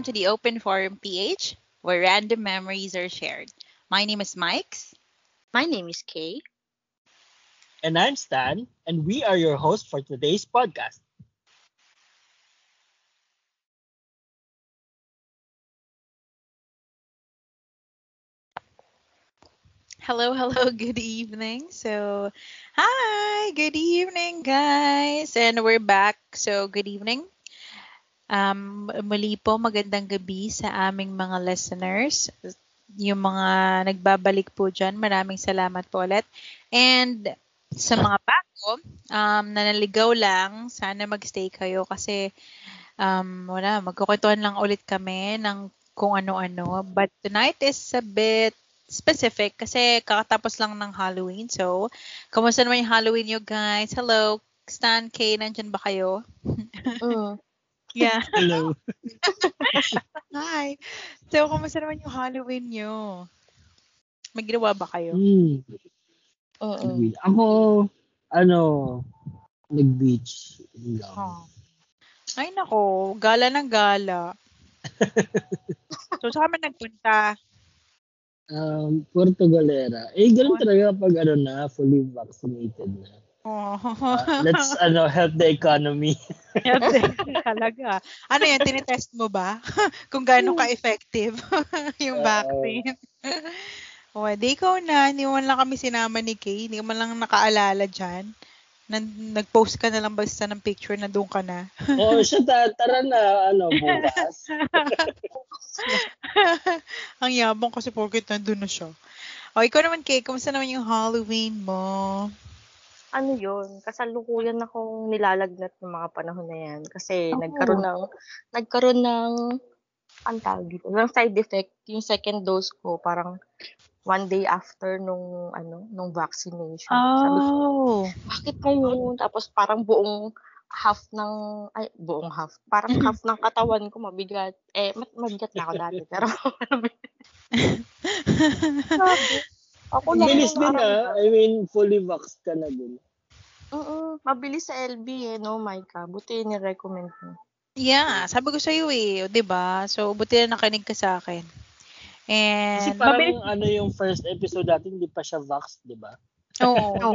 guys! Welcome to the Open Forum PH, where random memories are shared. My name is Mike's. My name is Kay. And I'm Stan, and we are your hosts for today's podcast. Hello, hello, good evening. So, hi, good evening, guys. And we're back. So, good evening. Um, muli po, magandang gabi sa aming mga listeners. Yung mga nagbabalik po dyan, maraming salamat po ulit. And sa mga bago, um, nanaligaw lang, sana magstay kayo kasi um, wala, magkukwentuhan lang ulit kami ng kung ano-ano. But tonight is a bit specific kasi kakatapos lang ng Halloween. So, kamusta naman yung Halloween nyo guys? Hello, Stan, Kay, nandyan ba kayo? Mm. Yeah. Hello. Hi. So, kamusta naman yung Halloween nyo? May ginawa ba kayo? Hmm. Mm-mm. Ako, ano, nag-beach. Lang. Oh. Ay nako, gala ng gala. so, saan kami nagpunta? Um, Puerto Galera. Eh, ganun talaga pag ano na, fully vaccinated na. Oh. Uh, let's ano help the economy. Talaga. Ano yan, tinetest mo ba? Kung gaano ka-effective yung vaccine. o, di ikaw na. Hindi mo lang kami sinama ni Kay. Hindi mo lang nakaalala dyan. Nan- nag-post ka na lang basta ng picture na doon ka na. Oo, siya ta- tara na ano bukas. Ang yabang kasi porket nandun na siya. O, ikaw naman, Kay. Kamusta naman yung Halloween mo? Ano yun? Kasalukuyan akong nilalagnat ng mga panahon na yan. Kasi Oh. nagkaroon ng, nagkaroon ng, ang tawag dito, ng side effect. Yung second dose ko, parang one day after nung, ano, nung vaccination. Sabi ko, Oh. bakit ngayon? Tapos parang buong half ng, ay, buong half. Parang half ng katawan ko mabigat. Eh, mabigat na ako dati. Pero. Ako lang Bilis din ah. I mean, fully vaxxed ka na din. Oo, mabilis sa LB eh, no, Micah. Buti ni-recommend mo. Yeah, sabi ko sa iyo eh, 'di ba? So buti na nakinig ka sa akin. Kasi And parang mabilis- ano yung first episode natin, hindi pa siya vaxxed, di ba? Oo, Oo.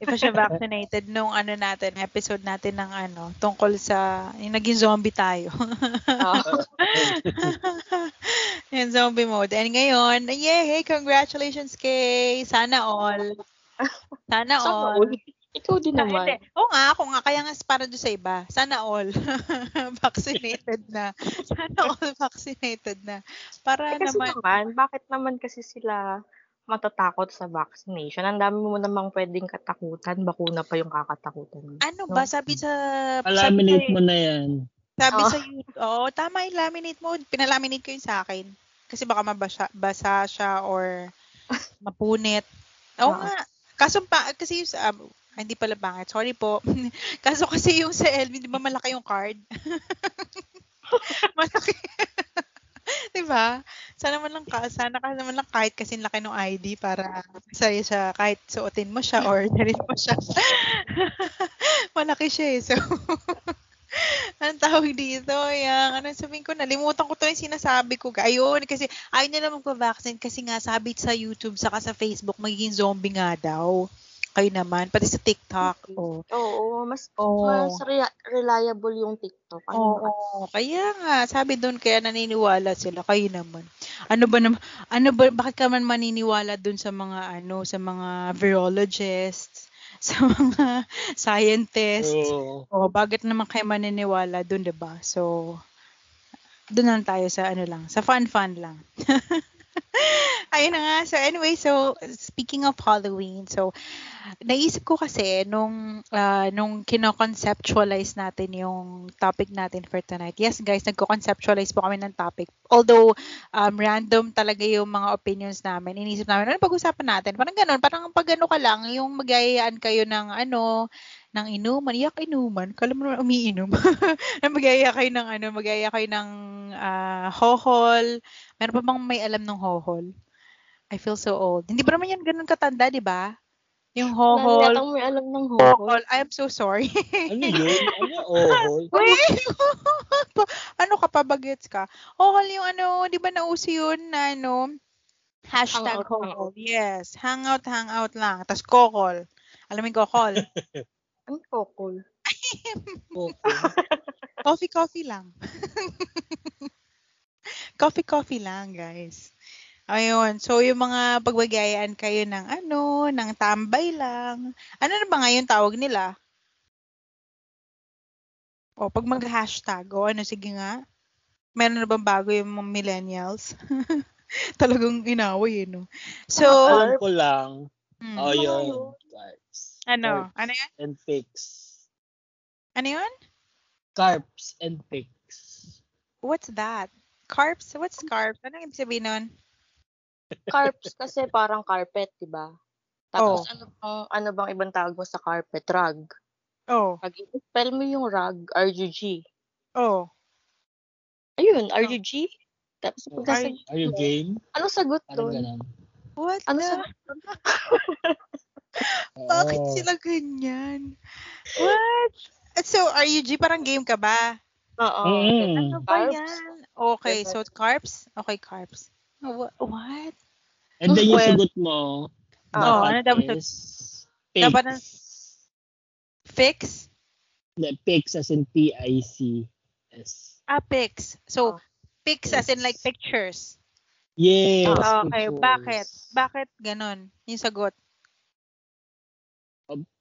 Yeah. If siya vaccinated nung ano natin, episode natin ng ano, tungkol sa yung naging zombie tayo. Ah, yung zombie mode. And ngayon, yay, congratulations kay Sana all. Sana sana all. all. Ikaw din naman. hindi. Oo nga, ako nga. Kaya nga para doon sa iba. Sana all. vaccinated na. Sana all vaccinated na. Para Eh, kasi naman. naman, bakit naman kasi sila matatakot sa vaccination? Ang dami mo namang pwedeng katakutan. Bakuna pa yung kakatakutan mo. Ano ba? Sabi sa... Palaminate sabi, mo na yan. Sabi Oh. sa YouTube. Oo, tama yung laminate mo. Pinalaminate ko yun sa akin. Kasi baka mabasa basa siya or mapunit. Oo Oo. nga. Kaso pa, kasi yung sa... um, ay, hindi pala pangit. Sorry po. Kaso kasi yung sa LV, di ba malaki yung card? malaki. di ba? Sana man lang ka, sana ka naman lang kahit kasi laki ng ID para sa'yo siya, kahit suotin mo siya or dalhin mo siya. malaki siya eh. So, anong tawag dito? Yang, ano sabihin ko, nalimutan ko to yung sinasabi ko. Ayun, kasi ayaw nila magpa-vaccine kasi nga sabi sa YouTube saka sa Facebook, magiging zombie nga daw. Kayo naman, pati sa TikTok. Oh. Oo, mas Oo. mas rea- reliable yung TikTok. Ano ba? Oo, kaya nga, sabi doon kaya naniniwala sila, kayo naman. Ano ba naman, ano ba, bakit ka man maniniwala doon sa mga, ano, sa mga virologists, sa mga scientists, Oo. o bakit naman kayo maniniwala doon, 'di ba? So, doon lang tayo sa ano lang, sa fun-fun lang. Ayun na nga. So anyway, so speaking of Halloween, so naisip ko kasi nung ah, nung kino-conceptualize natin yung topic natin for tonight. Yes, guys, nagko-conceptualize po kami ng topic. Although um, random talaga yung mga opinions namin. Inisip namin, ano pag-usapan natin? Parang ganun, parang pag ano ka lang, yung magayayaan kayo ng ano, ng inuman, iyak inuman, kala mo naman umiinom. magaya kayo ng ano, magaya kayo ng ah, hohol. Meron pa bang may alam ng hohol? I feel so old. Hindi ba naman yan ganun katanda, di ba? Yung Wala hohol. yatang may alam ng hohol. Hohol. I am so sorry. Ano yun? Ano ohol? Wait! ano ka, napapabagets ka. Okay yung ano, di ba nauso yun na ano, hashtag Hangout, kokol. hangout. Yes, hangout, hangout lang. Tapos kokol. Alam mo yung kokol? Ang kokol. Okay. coffee, coffee lang. Coffee, coffee lang, guys. Ayun. So, yung mga pagbagayaan kayo ng ano, ng tambay lang. Ano na ba ngayon tawag nila? O, pag mag-hashtag, o ano, sige nga. Meron na bang bago yung mga millennials? Talagang inaway, eh, no? So, Alam ko lang. hmm, Oh, yun. yun. Carps. ano? Carps Ano yan? And pics. Ano yun? Carps and pics. What's that? Carps? What's carps? Ano ibig sabihin nun? Carps kasi parang carpet, di ba? Tapos ano bang ano bang ibang tawag mo sa carpet? Rug. Oh. Pag spell mo yung rug, R-U-G. Oh. Ayun, R-U-G. Tapos pag Are- nasa- Are you game? anong sagot doon? What Ano the? sagot? Bakit Oo. sila ganyan? What? So, RUG parang game ka ba? Oo. Mm. Ano ba yan? Okay, so carbs? Okay, carbs. Wha- What? And then yung Well- sagot mo, Oo, ano dapat is pics. Dapat na- Fix? The pics as in P-I-C-S. Ah, pics. So, Oh. pics as in like pictures. Yes. okay, pictures. bakit? Bakit ganon? Yung sagot.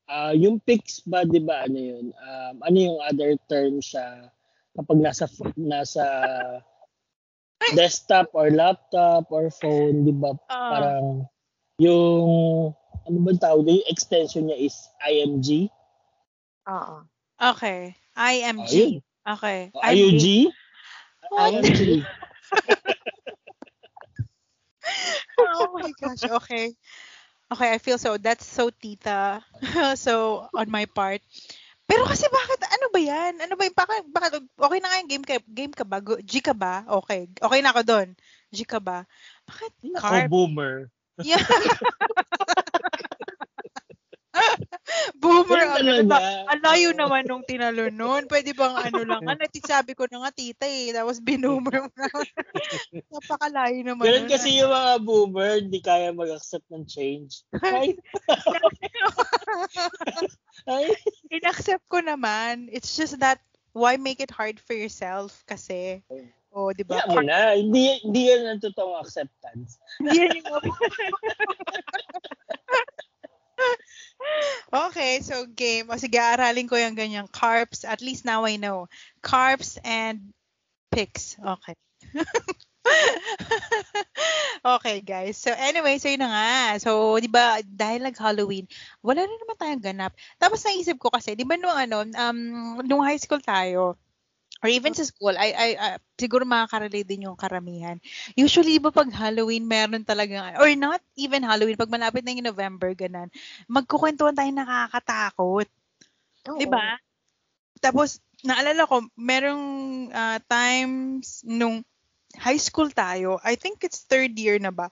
Ah, yung pics ba, 'di ba, ano 'yun? Um, ano yung other term siya kapag nasa nasa desktop or laptop or phone, 'di ba? Ah. Parang yung ano ba tawag doon? Yung extension niya is IMG. Oo. Okay. IMG. Ayun. Okay. O, IUG? IMG. oh my gosh. Okay. Okay, I feel so, that's so tita. so, on my part. Pero kasi bakit, ba yan? Ano ba yung, bakit, bakit, okay na nga yung game ka, game ka ba? G ka ba? Okay. Okay na ako doon. G ka ba? Bakit carb? boomer. Yeah. Boomer. Ano ba? talaga. Ang layo naman nung tinalo nun. Pwede bang ano lang? Ano, sabi ko na nga tita eh. Tapos binoomer mo na. Napakalayo naman. Ganun nun. kasi yung mga boomer, hindi kaya mag-accept ng change. Ay, ay. inaccept ko naman. It's just that why make it hard for yourself kasi. O, oh, di ba? Mo na. Hindi, hindi yan ang totoong acceptance. Yan yung Okay, so game. O sige, aralin ko yung ganyang carbs. At least now I know. Carbs and pics. Okay. okay, guys. So anyway, so yun na nga. So, di ba, dahil nag-Halloween, wala na naman tayong ganap. Tapos naisip ko kasi, di ba nung ano, um, nung high school tayo, or even sa school, I, I, uh, siguro makaka-relate din yung karamihan. Usually, ba pag Halloween, meron talagang, or not even Halloween, pag malapit na yung November, ganan, magkukwentuhan tayo nakakatakot. Oo. Di ba? Tapos, naalala ko, merong ah, times nung high school tayo, I think it's third year na ba,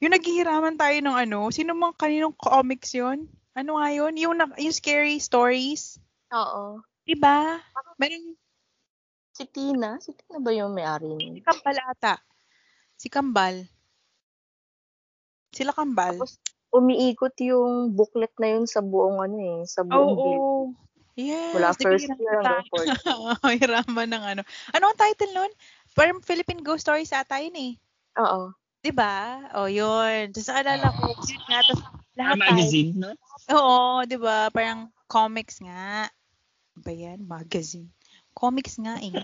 yung naghihiraman tayo ng ano, sino mang kaninong comics yon Ano nga yun? Yung, yung scary stories. Oo. Diba? Meron Si Tina. Si Tina ba yung may-ari si nun? Kambal ata. Si Kambal. Sila Kambal. Tapos, umiikot yung booklet na yun sa buong ano eh, sa buong build. Yes. Mula di ba first year hanggang fourth. Oo, hiraman ng ano. Ano ang title nun? Parang Philippine Ghost Stories ata yun eh. Oo. Diba? O, yun. Tapos alala ko, yun nga. Tapos lahat tayo. magazine, no? Oo, di ba? Parang comics nga. Ano Ba yan? Magazine. Comics nga eh.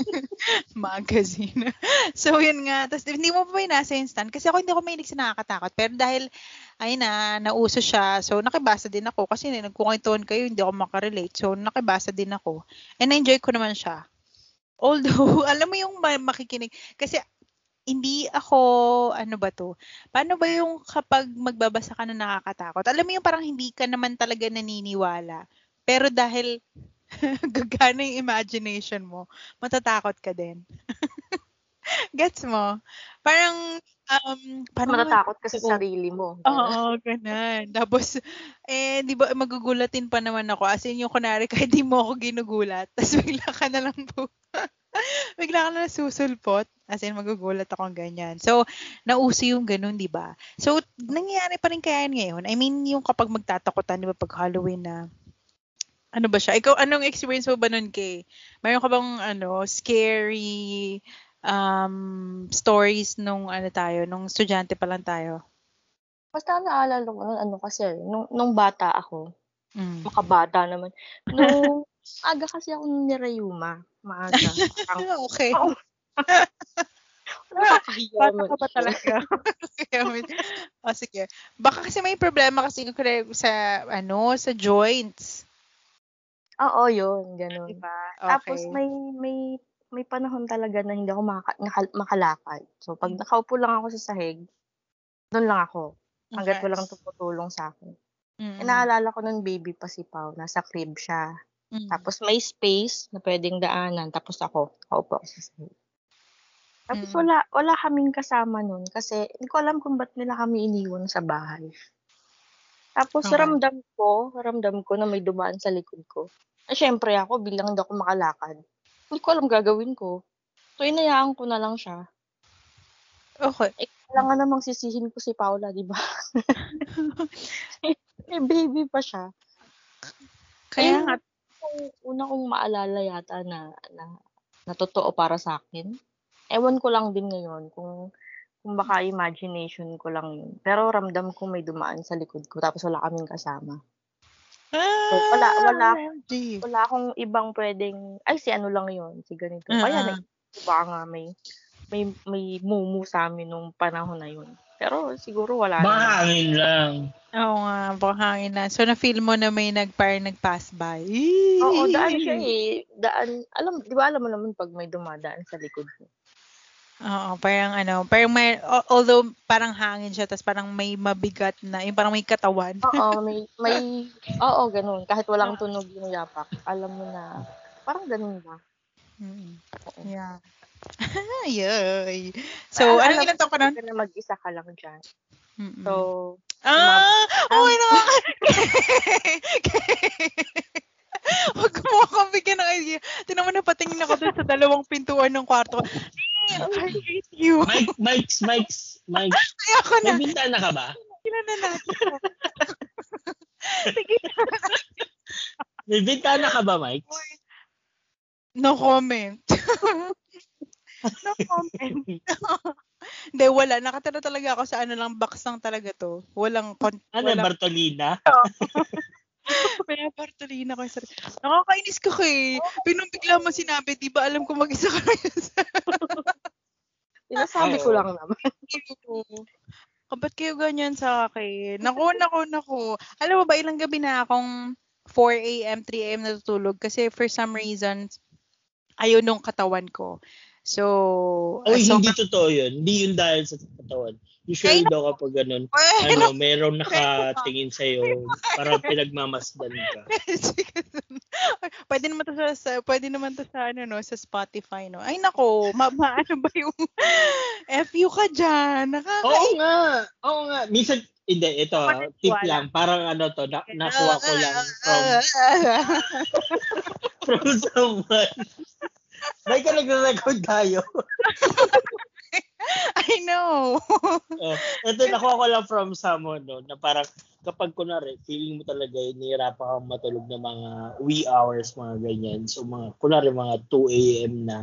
Magazine. so, yun nga. Tapos, hindi mo pa may nasa instant. Kasi ako hindi ako mahilig sa nakakatakot. Pero dahil, ay na, nauso siya. So, nakibasa din ako. Kasi nagkukwentuhan kayo, hindi ako makarelate. So, nakibasa din ako. And na-enjoy ko naman siya. Although, alam mo yung ma- makikinig. Kasi, hindi ako, ano ba to? Paano ba yung kapag magbabasa ka na nakakatakot? Alam mo yung parang hindi ka naman talaga naniniwala. Pero dahil gagana yung imagination mo, matatakot ka din. Gets mo? Parang, um, paano nga- Matatakot ka sa sarili mo. Oo, ganun. Tapos, eh, di ba, magugulatin pa naman ako. As in, yung kunwari, kahit di mo ako ginugulat, tapos bigla ka na lang po. bigla ka na nasusulpot. As in, magugulat ako ganyan. So, nauso yung ganun, di ba? So, nangyayari pa rin kaya ngayon. I mean, yung kapag magtatakutan, di ba, pag Halloween na, ano ba siya? Ikaw, anong experience mo ba nun, kay? Mayroon ka bang, ano, scary um, stories nung, ano tayo, nung estudyante pa lang tayo? Basta naalala ko nun, ano kasi, nung, nung bata ako, Mm. makabata naman. Nung aga kasi ako ni Rayuma. Maaga. Parang, okay. Oo. nakakahiya Bata ka siya. talaga. May- oh, sige. Baka kasi may problema kasi sa, ano, sa joints. Oo, yun. Ganun. Diba? Tapos Okay. may may may panahon talaga na hindi ako maka, naka- makalakad. So pag nakaupo lang ako sa sahig, doon lang ako. Hanggat walang tumutulong sa akin. Mm-mm. Eh, naalala ko nung baby pa si Pao, nasa crib siya. Mm. Tapos may space na pwedeng daanan. Tapos ako, nakaupo ako sa sahig. Tapos Mm. wala, wala kaming kasama nun kasi hindi ko alam kung ba't nila kami iniwan sa bahay. Tapos Okay. ramdam ko, ramdam ko na may dumaan sa likod ko. Eh, syempre ako, bilang hindi ako makalakad. Hindi ko alam gagawin ko. So, inayaan ko na lang siya. Okay. Eh, kailangan namang sisihin ko si Paula, di ba? eh, baby pa siya. Kaya nga, una kong maalala yata na, na, na totoo para sa akin. Ewan ko lang din ngayon kung kung baka imagination ko lang yun. Pero ramdam ko may dumaan sa likod ko tapos wala kaming kasama. ah, wala- wala- OMG. Wala akong ibang pwedeng, ay si ano lang yun, si ganito. Ah, Kaya ah. nga may, may, may mumu sa amin nung panahon na yun. Pero siguro wala Baka hangin lang. Oo nga, baka hangin na. So, na-feel mo na may nag, parang nag-pass by. Oo, daan siya eh. Daan, alam, di ba alam mo naman pag may dumadaan sa likod mo? Oo, parang ano, parang may, al- although parang hangin siya, tapos parang may mabigat na, yung parang may katawan. Oo, may, may, oo, ganun. Kahit walang tunog yung yapak, alam mo na, parang ganun ba? Mm. Yeah. Yay. So, Alam anong ilang taon ka nun? na mag-isa ka lang dyan. Mm-mm. So, ah! Oh my God! Huwag mo akong bigyan ng idea. Tinan mo na patingin ako dun sa dalawang pintuan ng kwarto. Hate you. Mike, Mike's, Mike's, Mike. Kaya ako na. May bintana ka ba? Tingnan na natin. Sige. May bintana ka ba, Mike? No comment. no comment. Hindi, wala. Nakatira talaga ako sa ano lang, box lang talaga to. Walang, con- Ano, walang Bartolina? Kaya Bartolina ko. Nakakainis ka kay. Pinumbigla mo sinabi, di ba alam ko mag-isa ka sa sinasabi ko lang naman. Kabat kayo ganyan sa akin? Naku, naku, naku. Alam mo ba, ilang gabi na akong 4 a.m., 3 a.m. natutulog kasi for some reason, ayaw nung katawan ko. So, Oy, so hindi totoo yun. Hindi yun dahil sa katawan. Usually daw kapag ganun, ano, merong nakatingin sa'yo, parang pinagmamasdan ka. pwede naman to sa, sa pwede naman to sa ano no sa Spotify no. Ay nako, ma, ma- ano ba yung FU ka diyan. Nakaka Oo nga. Oo nga. Minsan, hindi, ito, ah, tip lang. Parang ano to, na, nakuha ko lang from, from someone. May ka nagre-record tayo. I know. Oh, ito, nakuha ko lang from someone, no, na parang kapag kunwari, feeling mo talaga, nihirapan kang matulog ng mga wee hours, mga ganyan. So, mga, kunwari, mga 2 a.m. na,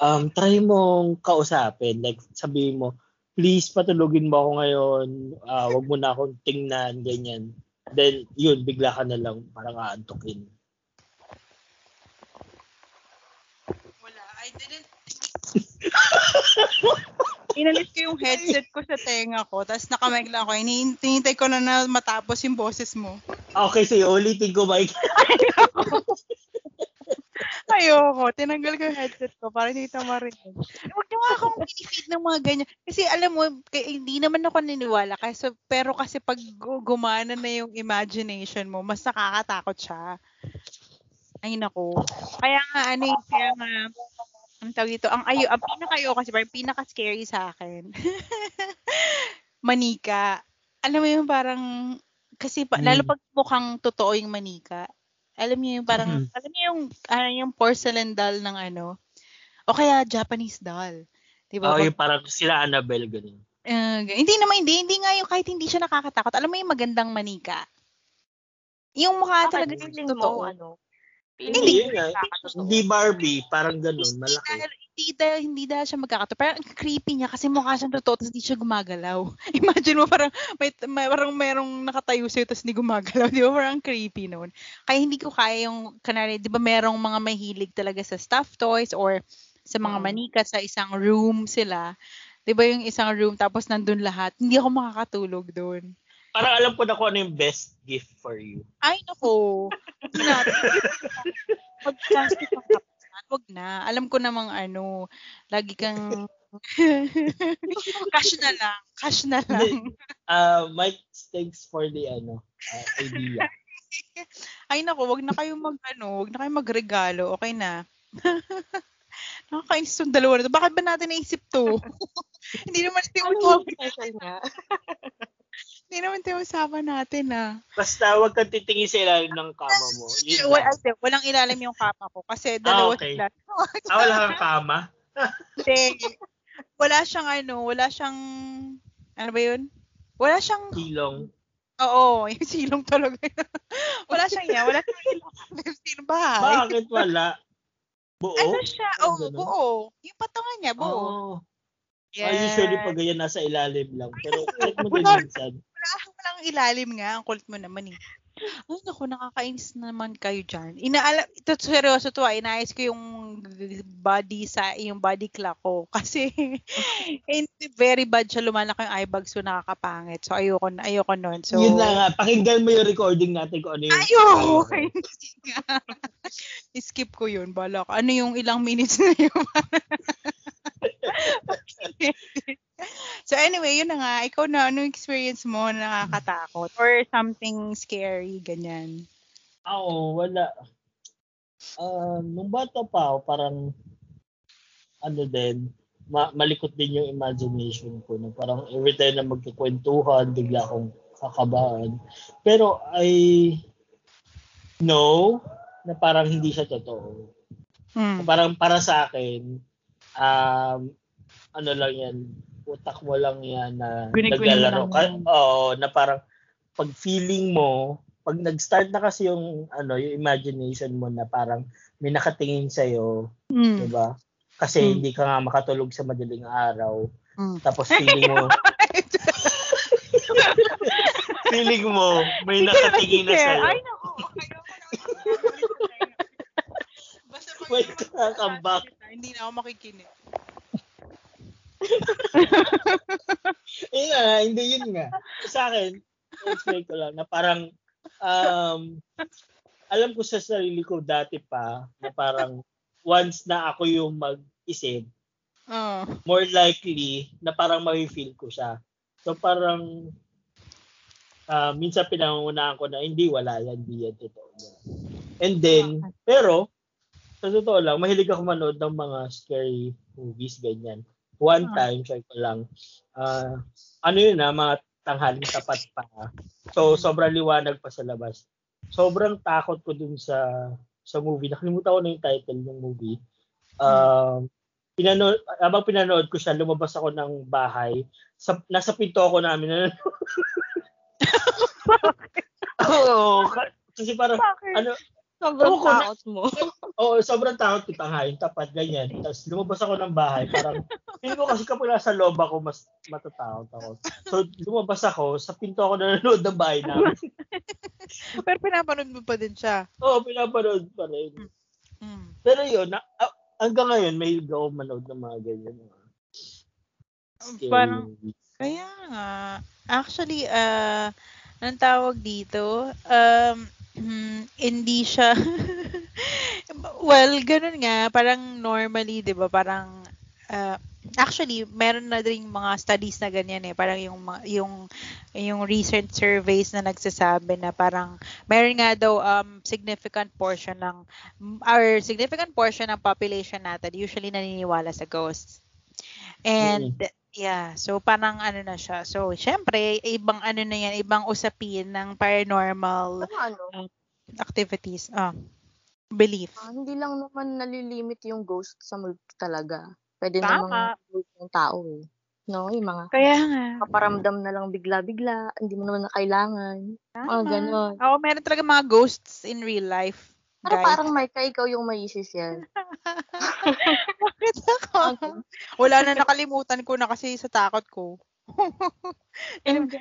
um, try mong kausapin. Like, sabihin mo, please, patulogin mo ako ngayon. Ah, wag mo na akong tingnan, ganyan. Then, yun, bigla ka na lang parang aantukin. Wala, I didn't Inalis ko yung headset ko sa tenga ko, tapos nakamag lang ako. Hinihintay ko na na matapos yung boses mo. Okay, sige, ulitin ko, Mike. Ayoko. Tinanggal ko yung headset ko para hindi ito marinig. Huwag niyo akong i-feed ng mga ganyan. Kasi alam mo, kay, hindi naman ako naniniwala. Kasi, pero kasi pag gu- gumana na yung imagination mo, mas nakakatakot siya. Ay, nako. Kaya nga, ano yung, kaya nga, ang tawag dito, ang ayo, ang pinakayo kasi, parang pinaka-scary sa akin. manika. Alam mo yung parang, kasi pa, Mm. lalo pag mukhang totoo yung manika, alam niyo yung parang, Mhm. alam niyo yung, ano, yung porcelain doll ng ano, O kaya Japanese doll. Diba? Oh, yung parang sila Annabelle, ganun. G- hindi naman, hindi. Hindi nga yung kahit hindi siya nakakatakot. Alam mo yung magandang manika? Yung mukha Bakit talaga feeling totoo. mo, ano? Hindi, nakakatotoo. Hindi Barbie, parang ganun, Hindi malaki. dahil, hindi dahil, hindi dahil siya magkakato. Parang ang creepy niya kasi mukha siyang totoo tapos hindi siya gumagalaw. Imagine mo parang may, may parang merong nakatayo sa'yo tapos hindi gumagalaw. Di ba? Parang creepy noon. Kaya hindi ko kaya yung, kanari, di ba merong mga mahilig talaga sa stuffed toys or sa mga Mm. manika sa isang room sila. Di ba yung isang room tapos nandun lahat. Hindi ako makakatulog doon. Parang alam ko na kung ano yung best gift for you. Ay, nako. Huwag. Mag-plastic ang kapasan. Huwag na. Alam ko namang ano, lagi kang... cash na lang. Cash na lang. Uh, Mike, thanks for the ano uh, idea. Ay, nako. Huwag na kayong mag, ano, huwag na kayong magregalo. Okay na. Nakakainis yung dalawa na to. Bakit ba natin naisip to? Hindi naman ito yung Ano yung? Hindi naman yung usapan natin, ah. Basta huwag kang titingin sa ilalim ng kama mo. Yun Wal- lang. ay, walang ilalim yung kama ko kasi dalawa okay. sila. Ah, wala kang kama? Hindi. Wala siyang ano, wala siyang, ano ba yun? Wala siyang, Silong. oo, yung silong talaga. wala siyang yan, wala siyang ilong. Silong bahay. Bakit wala? Buo? Ano siya? Oo, ganun? buo. Yung patungan niya, buo. Oo. Yes. Ah, usually pag ganyan nasa ilalim lang. Pero kahit mo din minsan. Wala, walang ilalim nga. Ang kulit mo naman eh. Ay, naku, nakakainis naman kayo dyan. Inaala, ito, seryoso to ah. Inaayos ko yung body sa, yung body clock ko. Kasi, very bad siya lumalaki yung eye bags so nakakapangit. So, ayoko, ayoko nun. So, Yun na nga. Pakinggan mo yung recording natin kung ano yung... Ayoko! Skip ko yun. Bala ka. Ano yung ilang minutes na yun? so anyway, yun na nga. Ikaw na, ano experience mo na nakakatakot? Or something scary, ganyan? Oo, wala. Ah, nung bata pa parang ano din, ma- malikot din yung imagination ko. Na parang every time na magkukwentuhan, bigla akong kakabahan. Pero I know na parang hindi siya totoo. Hmm. Parang para sa akin, um, ano lang yan, utak mo lang yan na naglalaro ka. Oo, na parang pag feeling mo, pag nag-start na kasi yung ano, yung imagination mo na parang may nakatingin sa iyo, Hmm. 'di ba? Kasi Mm. hindi ka nga makatulog sa madaling araw. Hmm. Tapos feeling mo feeling mo may nakatingin na sa iyo. Ay, naku. Ayoko na. Basta pag kakambak. nagsasalita, Hindi na ako makikinig. Eh nga, hindi yun nga. Sa akin, explain ko lang na parang um, alam ko sa sarili ko dati pa na parang once na ako yung mag-isip, Oo. more likely na parang ma-feel ko siya. So parang ah, minsan pinangungunahan ko na hindi wala yan, hindi yan totoo. And then, pero sa totoo lang, mahilig ako manood ng mga scary movies, ganyan. One Ah. time, share ko lang, ah, ano yun na, mga tanghaling tapat pa. So, sobrang liwanag pa sa labas. Sobrang takot ko dun sa sa movie. Nakalimutan ko na yung title ng movie. Um, pinanood, habang pinanood ko siya, lumabas ako ng bahay. Sa, nasa pinto ako namin. Oo. ka- kasi parang, Bakit? ano, Sobrang Ewan na- takot mo. Oo, sobrang takot ko tanghaling tapat, ganyan. Tapos lumabas ako ng bahay, parang, feeling ko kasi kapag nasa loob ako, mas matatakot ako. So, lumabas ako, sa pinto ako nanonood ng bahay namin. Pero pinapanood mo pa din siya. Oo, pinapanood pa rin. Hmm. Pero yun, na, ah, hanggang ngayon, may go manood ng mga ganyan. Mga scary Parang-. Kaya nga. Actually, uh, anong tawag dito? Um, hmm, hindi siya... well, ganun nga. Parang normally, di ba? Parang... uh, actually, meron na rin mga studies na ganyan eh. Parang yung, yung, yung recent surveys na nagsasabi na parang meron nga daw um, significant portion ng or significant portion ng population natin usually naniniwala sa ghosts. And yeah, so parang ano na siya. So syempre, ibang ano na yan, ibang usapin ng paranormal Ano, ano? activities. Ah. Belief. Ah, hindi lang naman nalilimit yung ghost sa multo talaga. Pwede Tama. namang ghost ng tao eh. No, yung mga Kaya nga. kaparamdam na lang bigla-bigla, hindi mo naman na kailangan. Tama. ganon. Oo, meron talaga mga ghosts in real life. Pero guys. parang Micah, ikaw yung may share. Bakit ako? Wala na nakalimutan ko na kasi sa takot ko. And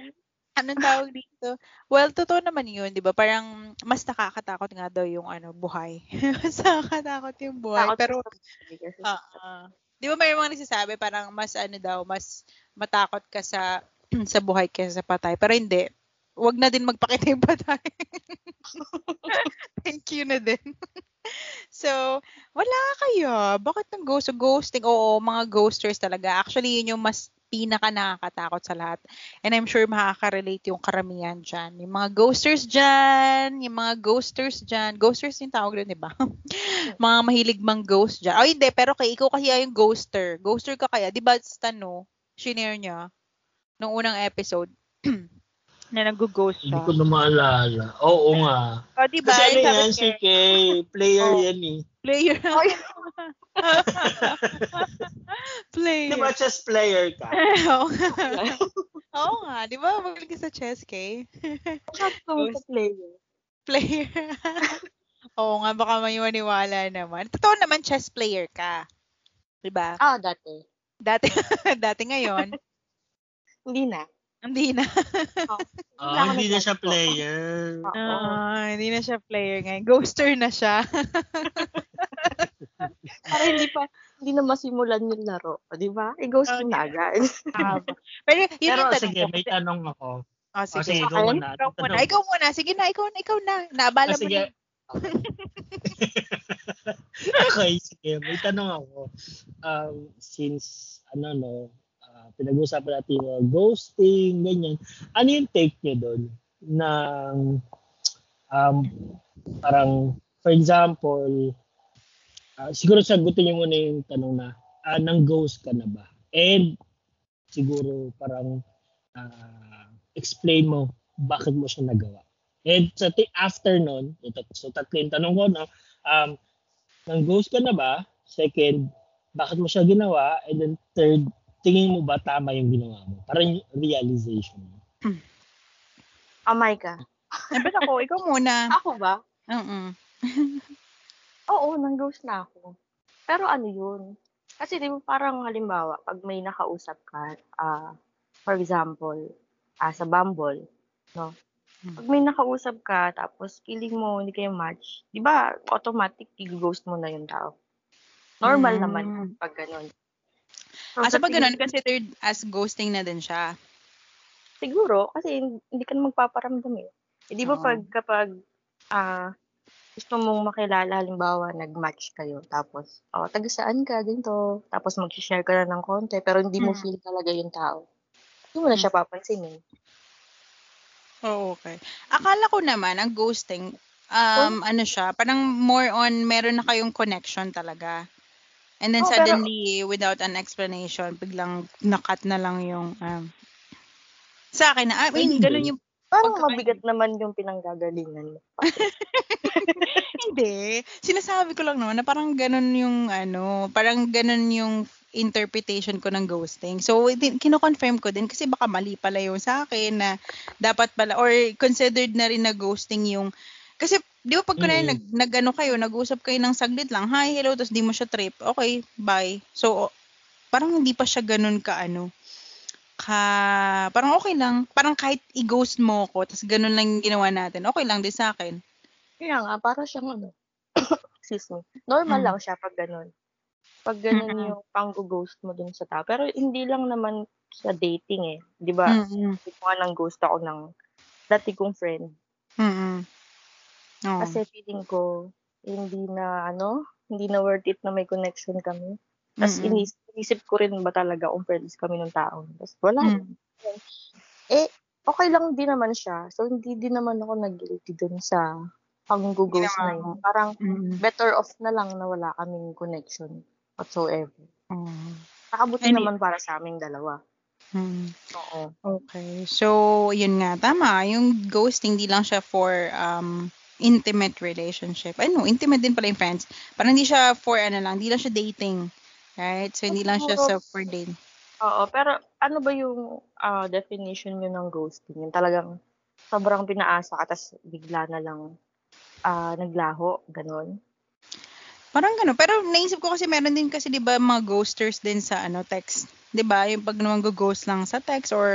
Anong tawag dito? Well, totoo naman yun, di ba? Parang mas nakakatakot nga daw yung ano, buhay. mas nakakatakot yung buhay. takot Pero, ah, ah. di ba may mga nagsasabi, parang mas ano daw, mas matakot ka sa sa buhay kaysa sa patay. Pero hindi. Huwag na din magpakita yung patay. Thank you na din. so, wala kayo. Bakit ng ghost? So, ghosting, oo, mga ghosters talaga. Actually, yun yung mas pinaka nakakatakot sa lahat. And I'm sure makaka-relate yung karamihan dyan. Yung mga ghosters dyan, yung mga ghosters dyan. Ghosters yung tawag doon, di ba? mga mahilig mang ghost dyan. Oh, hindi. Pero kay ikaw kasi yung ghoster. Ghoster ka kaya. Di ba, Stano, shinare niya, nung unang episode, na nag-ghost Hindi siya. ko na maalala. Oo nga. Oh, di ba? Kasi ano Sabi yan, si Kay. Player Oh. yan eh. Player. Ay. player. Di ba chess player ka? Oo nga. Oo nga. Di ba? Magaling ka sa chess, Kay? Out sa player. Player. Oo nga, baka may maniwala naman. Totoo naman, chess player ka. Di ba? Ah, dati. Dati, dati ngayon, Hindi na. Hindi na. Ah, ako hindi na siya player. Oo. Ah, hindi na siya player ngayon. Ghoster na siya. Para hindi pa, hindi na masimulan yung laro. O, di ba? I-ghost mo na agad. Pero yun Pero yung tanong sige, ko. may tanong ako. Oh, sige. sige, Sa ikaw muna. Ikaw muna. Ikaw muna. Sige na, ikaw na, ikaw na. Naabala Ah, mo sige. na. okay, sige. May tanong ako. Um, since, ano no, ah, pinag-usapan natin yung ghosting, ganyan. Ano yung take nyo doon? ng um, parang, for example, ah, siguro sagutin nyo muna yung tanong na, ah, nang ghost ka na ba? And, siguro parang, ah, explain mo bakit mo siya nagawa. And sa t- after nun, ito, so tatlo yung tanong ko, no? um, nang ghost ka na ba? Second, bakit mo siya ginawa? And then third, tingin mo ba tama yung ginawa mo? Parang yung realization mo. Amay ka. Eh, ba't ako? Ikaw muna. Ako ba? Oo. Oo, nang-ghost na ako. Pero ano yun? Kasi di ba parang halimbawa, pag may nakausap ka, ah, for example, ah, sa Bumble, no? Hmm. Pag may nakausap ka, tapos feeling mo hindi kayo match, di ba, automatic, i-ghost mo na yung tao. Normal Mm. naman pag ganun. Ah, so pag ganun, considered as ghosting na din siya. Siguro, kasi hindi ka na magpaparamdam eh. Eh, di ba Oo. pag kapag ah gusto mong makilala, halimbawa, nag-match kayo, tapos, oh, taga saan ka, ganito, tapos mag-share ka na ng konti, pero hindi mo Mm. feel talaga yung tao. Hindi mo na siya papansinin. Oo, okay. Akala ko naman, ang ghosting, um, ano siya, parang more on, meron na kayong connection talaga. And then Oh, pero- suddenly, without an explanation, biglang nakat na lang yung, um, sa akin, I mean, Hindi. ganun yung, Parang Pagka- mabigat naman yung pinanggagalingan mo. hindi. Sinasabi ko lang naman na parang ganun yung, ano, parang ganun yung interpretation ko ng ghosting. So, kino-confirm ko din kasi baka mali pala yung sa akin na dapat pala, or considered na rin na ghosting yung, kasi, di ba pag kunwari Mm. nag, nag, ano kayo, nag-usap kayo ng saglit lang, hi, hello, tapos di mo siya trip, okay, bye. So, parang hindi pa siya ganun ka, ano, ka, parang okay lang. Parang kahit i-ghost mo ko, tapos ganun lang yung ginawa natin, okay lang din sa akin. Kaya nga, para siyang ano, excuse me, normal Mm. lang siya pag ganun. Pag ganun Mm-mm. yung pang-ghost mo dun sa tao. Pero hindi lang naman sa dating eh. Di ba? Mm-mm. Hindi ko nga nang ghost ako ng dati kong friend. Mm-mm. Oo. Kasi feeling ko, hindi na, ano, hindi na worth it na may connection kami. Tapos Mm-mm. inis, inisip ko rin ba talaga kung friends kami ng tao. Tapos wala. Mm. Eh, okay lang din naman siya. So, hindi din naman ako nag-guilty dun sa pang-ghost na yun. Parang, Mm-mm. better off na lang na wala kaming connection whatsoever. Oo. Nakabuti Any- naman para sa aming dalawa. Mm. Oo. Okay. So, yun nga, tama. Yung ghosting, di lang siya for um, intimate relationship. Ano, intimate din pala yung friends. Parang hindi siya for ano lang, hindi lang siya dating. Right? So, hindi lang siya sa for dating. Oo, pero ano ba yung ah, definition nyo ng ghosting? Yung talagang sobrang pinaasa ka, tapos bigla na lang ah, naglaho, ganon. Parang gano'n. Pero naisip ko kasi meron din kasi 'di ba mga ghosters din sa ano text. 'Di ba? Yung pag naman ghost lang sa text or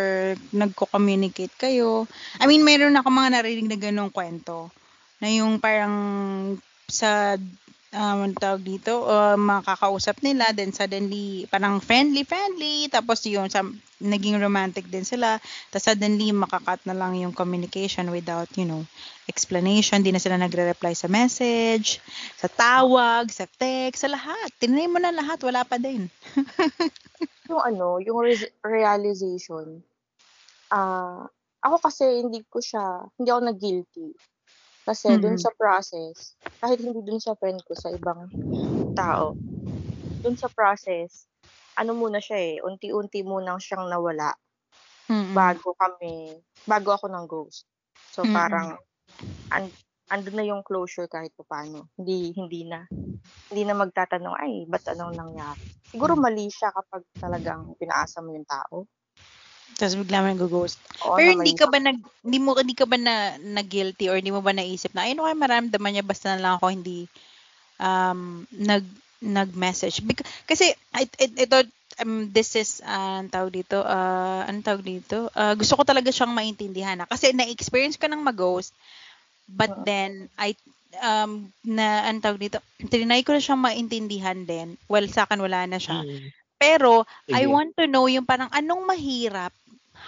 nagko-communicate kayo. I mean, meron ako mga narinig na ganung kwento na yung parang sa um, tawag dito, uh, makakausap nila, then suddenly, parang friendly, friendly, tapos yung sa, naging romantic din sila, tapos suddenly, makakat na lang yung communication without, you know, explanation, di na sila nagre-reply sa message, sa tawag, sa text, sa lahat. Tinry mo na lahat, wala pa din. yung ano, yung re- realization, ah, uh, ako kasi hindi ko siya, hindi ako nag-guilty. Kasi mm-hmm. dun sa process, kahit hindi dun sa friend ko, sa ibang tao, dun sa process, ano muna siya eh, unti-unti munang siyang nawala mm-hmm. bago kami, bago ako ng ghost. So mm-hmm. parang, and, andun na yung closure kahit pa paano. Hindi, hindi na. Hindi na magtatanong, ay, ba't anong nangyari? Siguro mali siya kapag talagang pinaasa mo yung tao. Tapos bigla mo nag-ghost. Oo, Pero hindi ka ba nag hindi mo hindi ka ba na, na guilty or hindi mo ba naisip na ayun kaya maramdaman niya basta na lang ako hindi um nag nag-message. Because, kasi it, it, ito um, this is uh, tawag dito uh, anong tawag dito uh, gusto ko talaga siyang maintindihan na kasi na-experience ko ng mag-ghost but uh-huh. then I um na anong tawag dito trinay ko na siyang maintindihan din well sa akin wala na siya mm. Pero, Sige. I want to know yung parang anong mahirap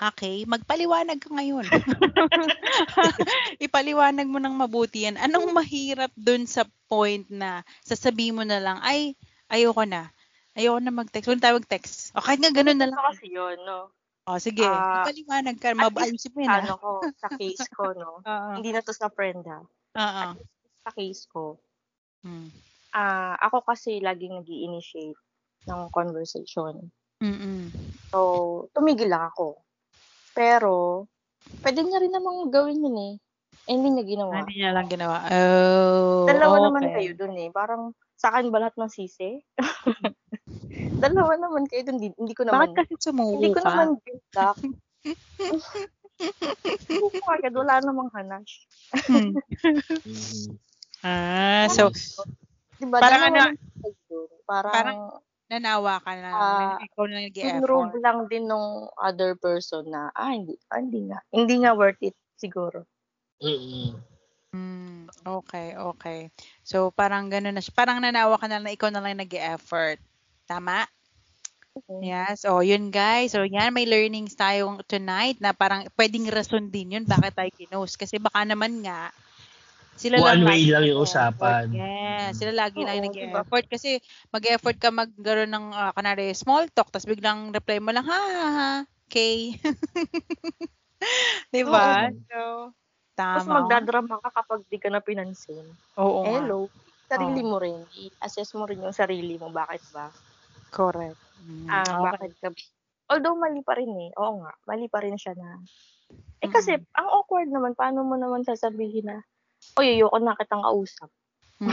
Okay, magpaliwanag ka ngayon. Ipaliwanag mo ng mabuti yan. Anong mahirap dun sa point na sasabihin mo na lang, ay, ayoko na. Ayoko na mag-text. Huwag tawag text. O kahit nga ganun na lang. kasi yun, no? O, sige. Uh, Ipaliwanag ka. Mabayusin mo yun, ano ko, sa case ko, no? Uh-uh. Hindi na to sa friend, ha? Uh-uh. Sa case ko. Hmm. Uh, ako kasi laging nag initiate ng conversation. Mm-mm. So, tumigil lang ako. Pero, pwede niya rin namang gawin yun eh. Eh, hindi niya ginawa. Hindi niya lang ginawa. Oh, Dalawa okay. naman kayo dun eh. Parang, sa akin ba lahat ng sisi? Dalawa naman kayo dun. Hindi, hindi ko naman. Bakit kasi sumuko Hindi ko naman bintak. Sumuko agad. Wala namang hanash. hmm. ah, so, diba, parang ano, parang, parang nanawa ka na, uh, ikaw na nag-effort. lang din nung other person na, ah, hindi, ah, hindi nga. Hindi nga worth it, siguro. Mm-hmm. Mm, okay, okay. So, parang gano'n na siya. Parang nanawa ka na na ikaw na lang nag-effort. Tama? Okay. Yes. So, yun guys. So, yan, may learnings tayo tonight na parang pwedeng rason din yun bakit tayo kinos. Kasi baka naman nga, sila One lang way lang yung usapan. Yeah, sila lagi Oo, lang nag-effort kasi mag-effort ka magkaroon ng uh, kanari small talk tapos biglang reply mo lang ha ha ha. Okay. 'Di ba? So, tama. Tapos magdadrama ka kapag di ka na pinansin. Oo. Hello. Sarili Oo. mo rin. I-assess mo rin yung sarili mo. Bakit ba? Correct. Mm, ah, okay. bakit ka Although mali pa rin eh. Oo nga, mali pa rin siya na. Eh kasi, mm. ang awkward naman, paano mo naman sasabihin na, Uy, ayoko na kitang kausap. Hmm.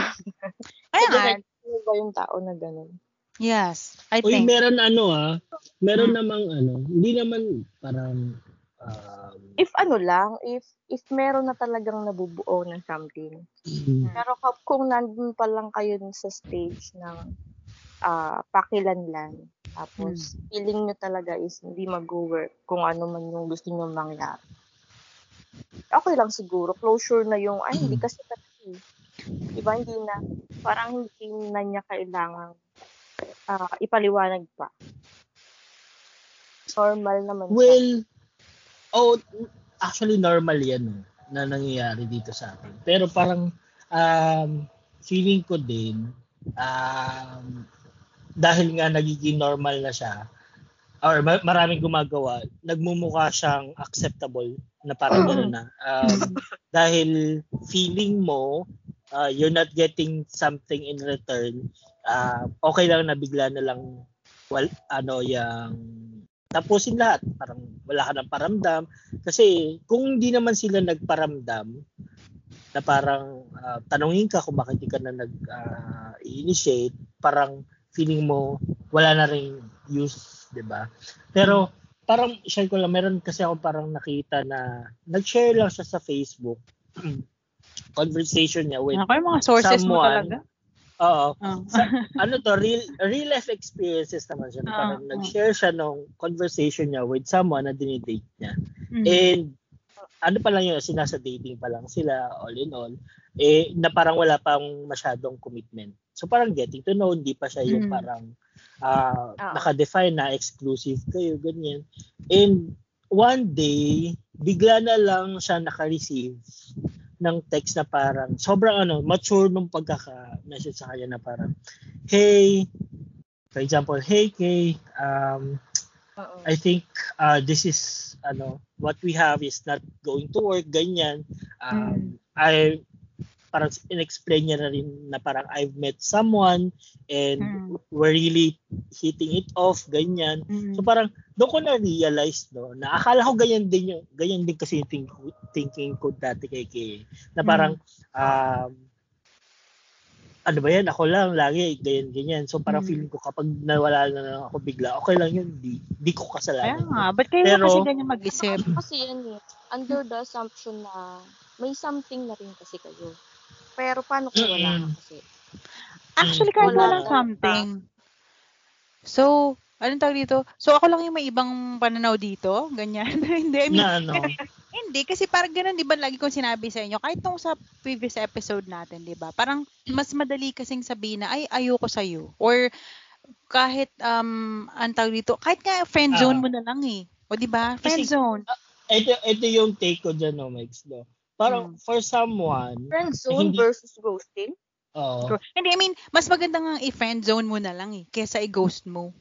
Kaya nga. Ano ba yung tao na ganun? Yes, I Uy, think. meron ano ah, meron hmm. namang ano, hindi naman parang um, if ano lang, if if meron na talagang nabubuo ng something. Mm. Pero kung nandun pa lang kayo sa stage ng uh, pakilanlan, tapos mm. feeling nyo talaga is hindi mag-work kung ano man yung gusto nyo mangyari okay lang siguro. Closure na yung, ay, hindi mm. kasi kasi. Diba, hindi na, parang hindi na niya kailangan uh, ipaliwanag pa. Normal naman Well, oh, actually normal yan na nangyayari dito sa atin. Pero parang um, feeling ko din um, dahil nga nagiging normal na siya or maraming gumagawa, nagmumukha siyang acceptable na parang gano'n na. Um, dahil feeling mo, uh, you're not getting something in return, uh, okay lang na bigla na lang well, ano yung tapusin lahat. Parang wala ka ng paramdam. Kasi kung hindi naman sila nagparamdam, na parang uh, tanungin ka kung bakit ka na nag-initiate, uh, parang feeling mo wala na ring use, 'di ba? Pero parang share ko lang meron kasi ako parang nakita na nag-share lang siya sa Facebook conversation niya with okay, mga sources someone, mo talaga. Oo. Oh. Sa, ano to, real real life experiences naman siya. Uh, parang uh, nag-share siya nung conversation niya with someone na dinidate niya. Mm-hmm. And ano pa lang yun, sinasa dating pa lang sila all in all, eh na parang wala pang masyadong commitment. So parang getting to know, hindi pa siya yung mm-hmm. parang uh, uh, naka-define na exclusive kayo, ganyan. And one day, bigla na lang siya naka-receive ng text na parang sobrang ano, mature nung pagkaka-message sa kanya na parang, hey, for example, hey Kay, um, Uh-oh. I think uh, this is ano what we have is not going to work ganyan um, mm. I parang in-explain niya na rin na parang I've met someone and mm. we're really hitting it off, ganyan. Mm. So parang doon ko na-realize no, na akala ko ganyan din yung, ganyan din kasi yung think, thinking ko dati kay Kay. Na parang, mm. um, ano ba yan, ako lang, lagi, ganyan, ganyan. So parang mm. feeling ko kapag nawala na lang ako bigla, okay lang yun, di, di ko kasalanan. Kaya nga, ba't kayo Pero, kasi ganyan mag-isip? Kasi yan eh, under the assumption na may something na rin kasi kayo. Pero paano kung wala kasi? Actually, kahit wala walang something. So, anong tawag dito? So, ako lang yung may ibang pananaw dito? Ganyan? hindi, I mean, na, ano? hindi, kasi parang ganun, di ba, lagi kong sinabi sa inyo, kahit nung sa previous episode natin, di ba, parang mas madali kasing sabihin na, ay, ayoko sa'yo. Or, kahit, um, ang tawag dito, kahit nga friend zone uh, mo na lang eh. O, di ba? Friend zone. Uh, ito, ito yung take ko dyan, no, Mike, no? Parang hmm. for someone, friend zone hindi, versus ghosting? Oo. Hindi, I mean, mas maganda nga i-friend zone mo na lang eh, kesa i-ghost mo.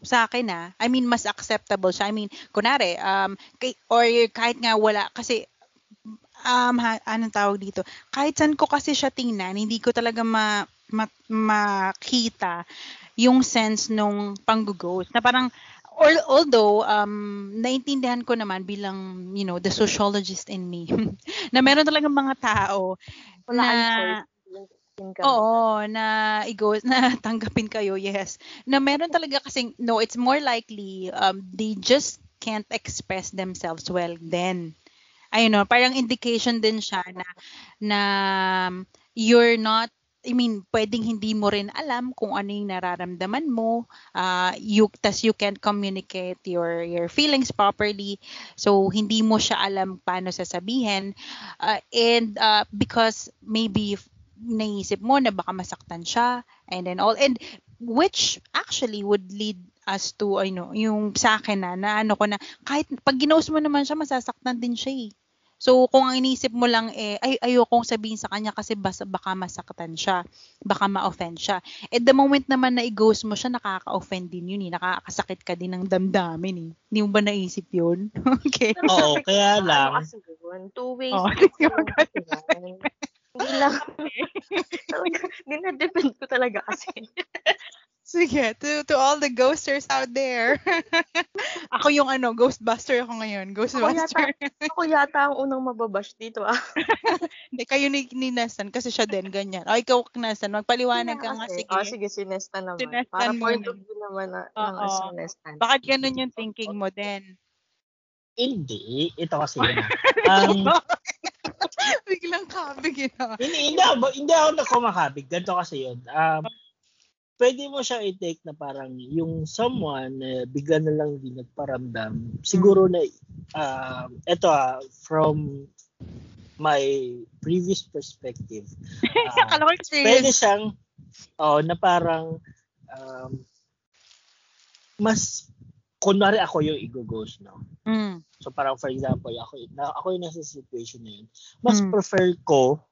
Sa akin ah, I mean, mas acceptable siya. I mean, kunare, um, kay, or kahit nga wala, kasi, um, ha, anong tawag dito, kahit saan ko kasi siya tingnan, hindi ko talaga ma, ma, makita yung sense nung pang-ghost. Na parang, or, although um naintindihan ko naman bilang you know the sociologist in me na meron talagang mga tao Wala na Oo, na igo na tanggapin kayo, yes. Na meron talaga kasi no, it's more likely um they just can't express themselves well then. Ayun no, parang indication din siya na na you're not I mean, pwedeng hindi mo rin alam kung ano yung nararamdaman mo. Uh, you, tas you can't communicate your, your feelings properly. So, hindi mo siya alam paano sasabihin. Uh, and uh, because maybe naisip mo na baka masaktan siya and then all. And which actually would lead us to ano yung sa akin na na ano ko na kahit pag ginost mo naman siya masasaktan din siya eh. So, kung ang inisip mo lang eh, ay ayokong sabihin sa kanya kasi basa, baka masaktan siya, baka ma-offend siya. At the moment naman na i-ghost mo siya, nakaka-offend din yun eh. Nakakasakit ka din ng damdamin eh. Hindi mo ba naisip yun? okay. Oo, kaya lang. Two ways. Oh, Hindi lang. Dinadepend ko talaga kasi. Sige, to, to all the ghosters out there. ako yung ano, ghostbuster ako ngayon. Ghostbuster. Ako yata, ako yata ang unang mababash dito ah. Hindi, kayo ni, ni Nestan kasi siya din, ganyan. O, ikaw, Nestan, magpaliwanag ka nga. Sige. Oh, sige, si Nestan naman. Si Nestan Para mo point of view naman na, ng si Nestan. Bakit ganun yung thinking mo din? Hindi. Ito kasi yun. um, Biglang kabig yun. Hindi, hindi, ako, hindi ako na kumakabig. Ganito kasi yun. Um, pwede mo siya i-take na parang yung someone na uh, bigla na lang din nagparamdam. Siguro na uh, eto ah, from my previous perspective. Uh, pwede siyang oh, na parang um, mas kunwari ako yung i-ghost, no? Mm. So parang for example, ako, na, ako yung nasa situation na yun. Mas mm. prefer ko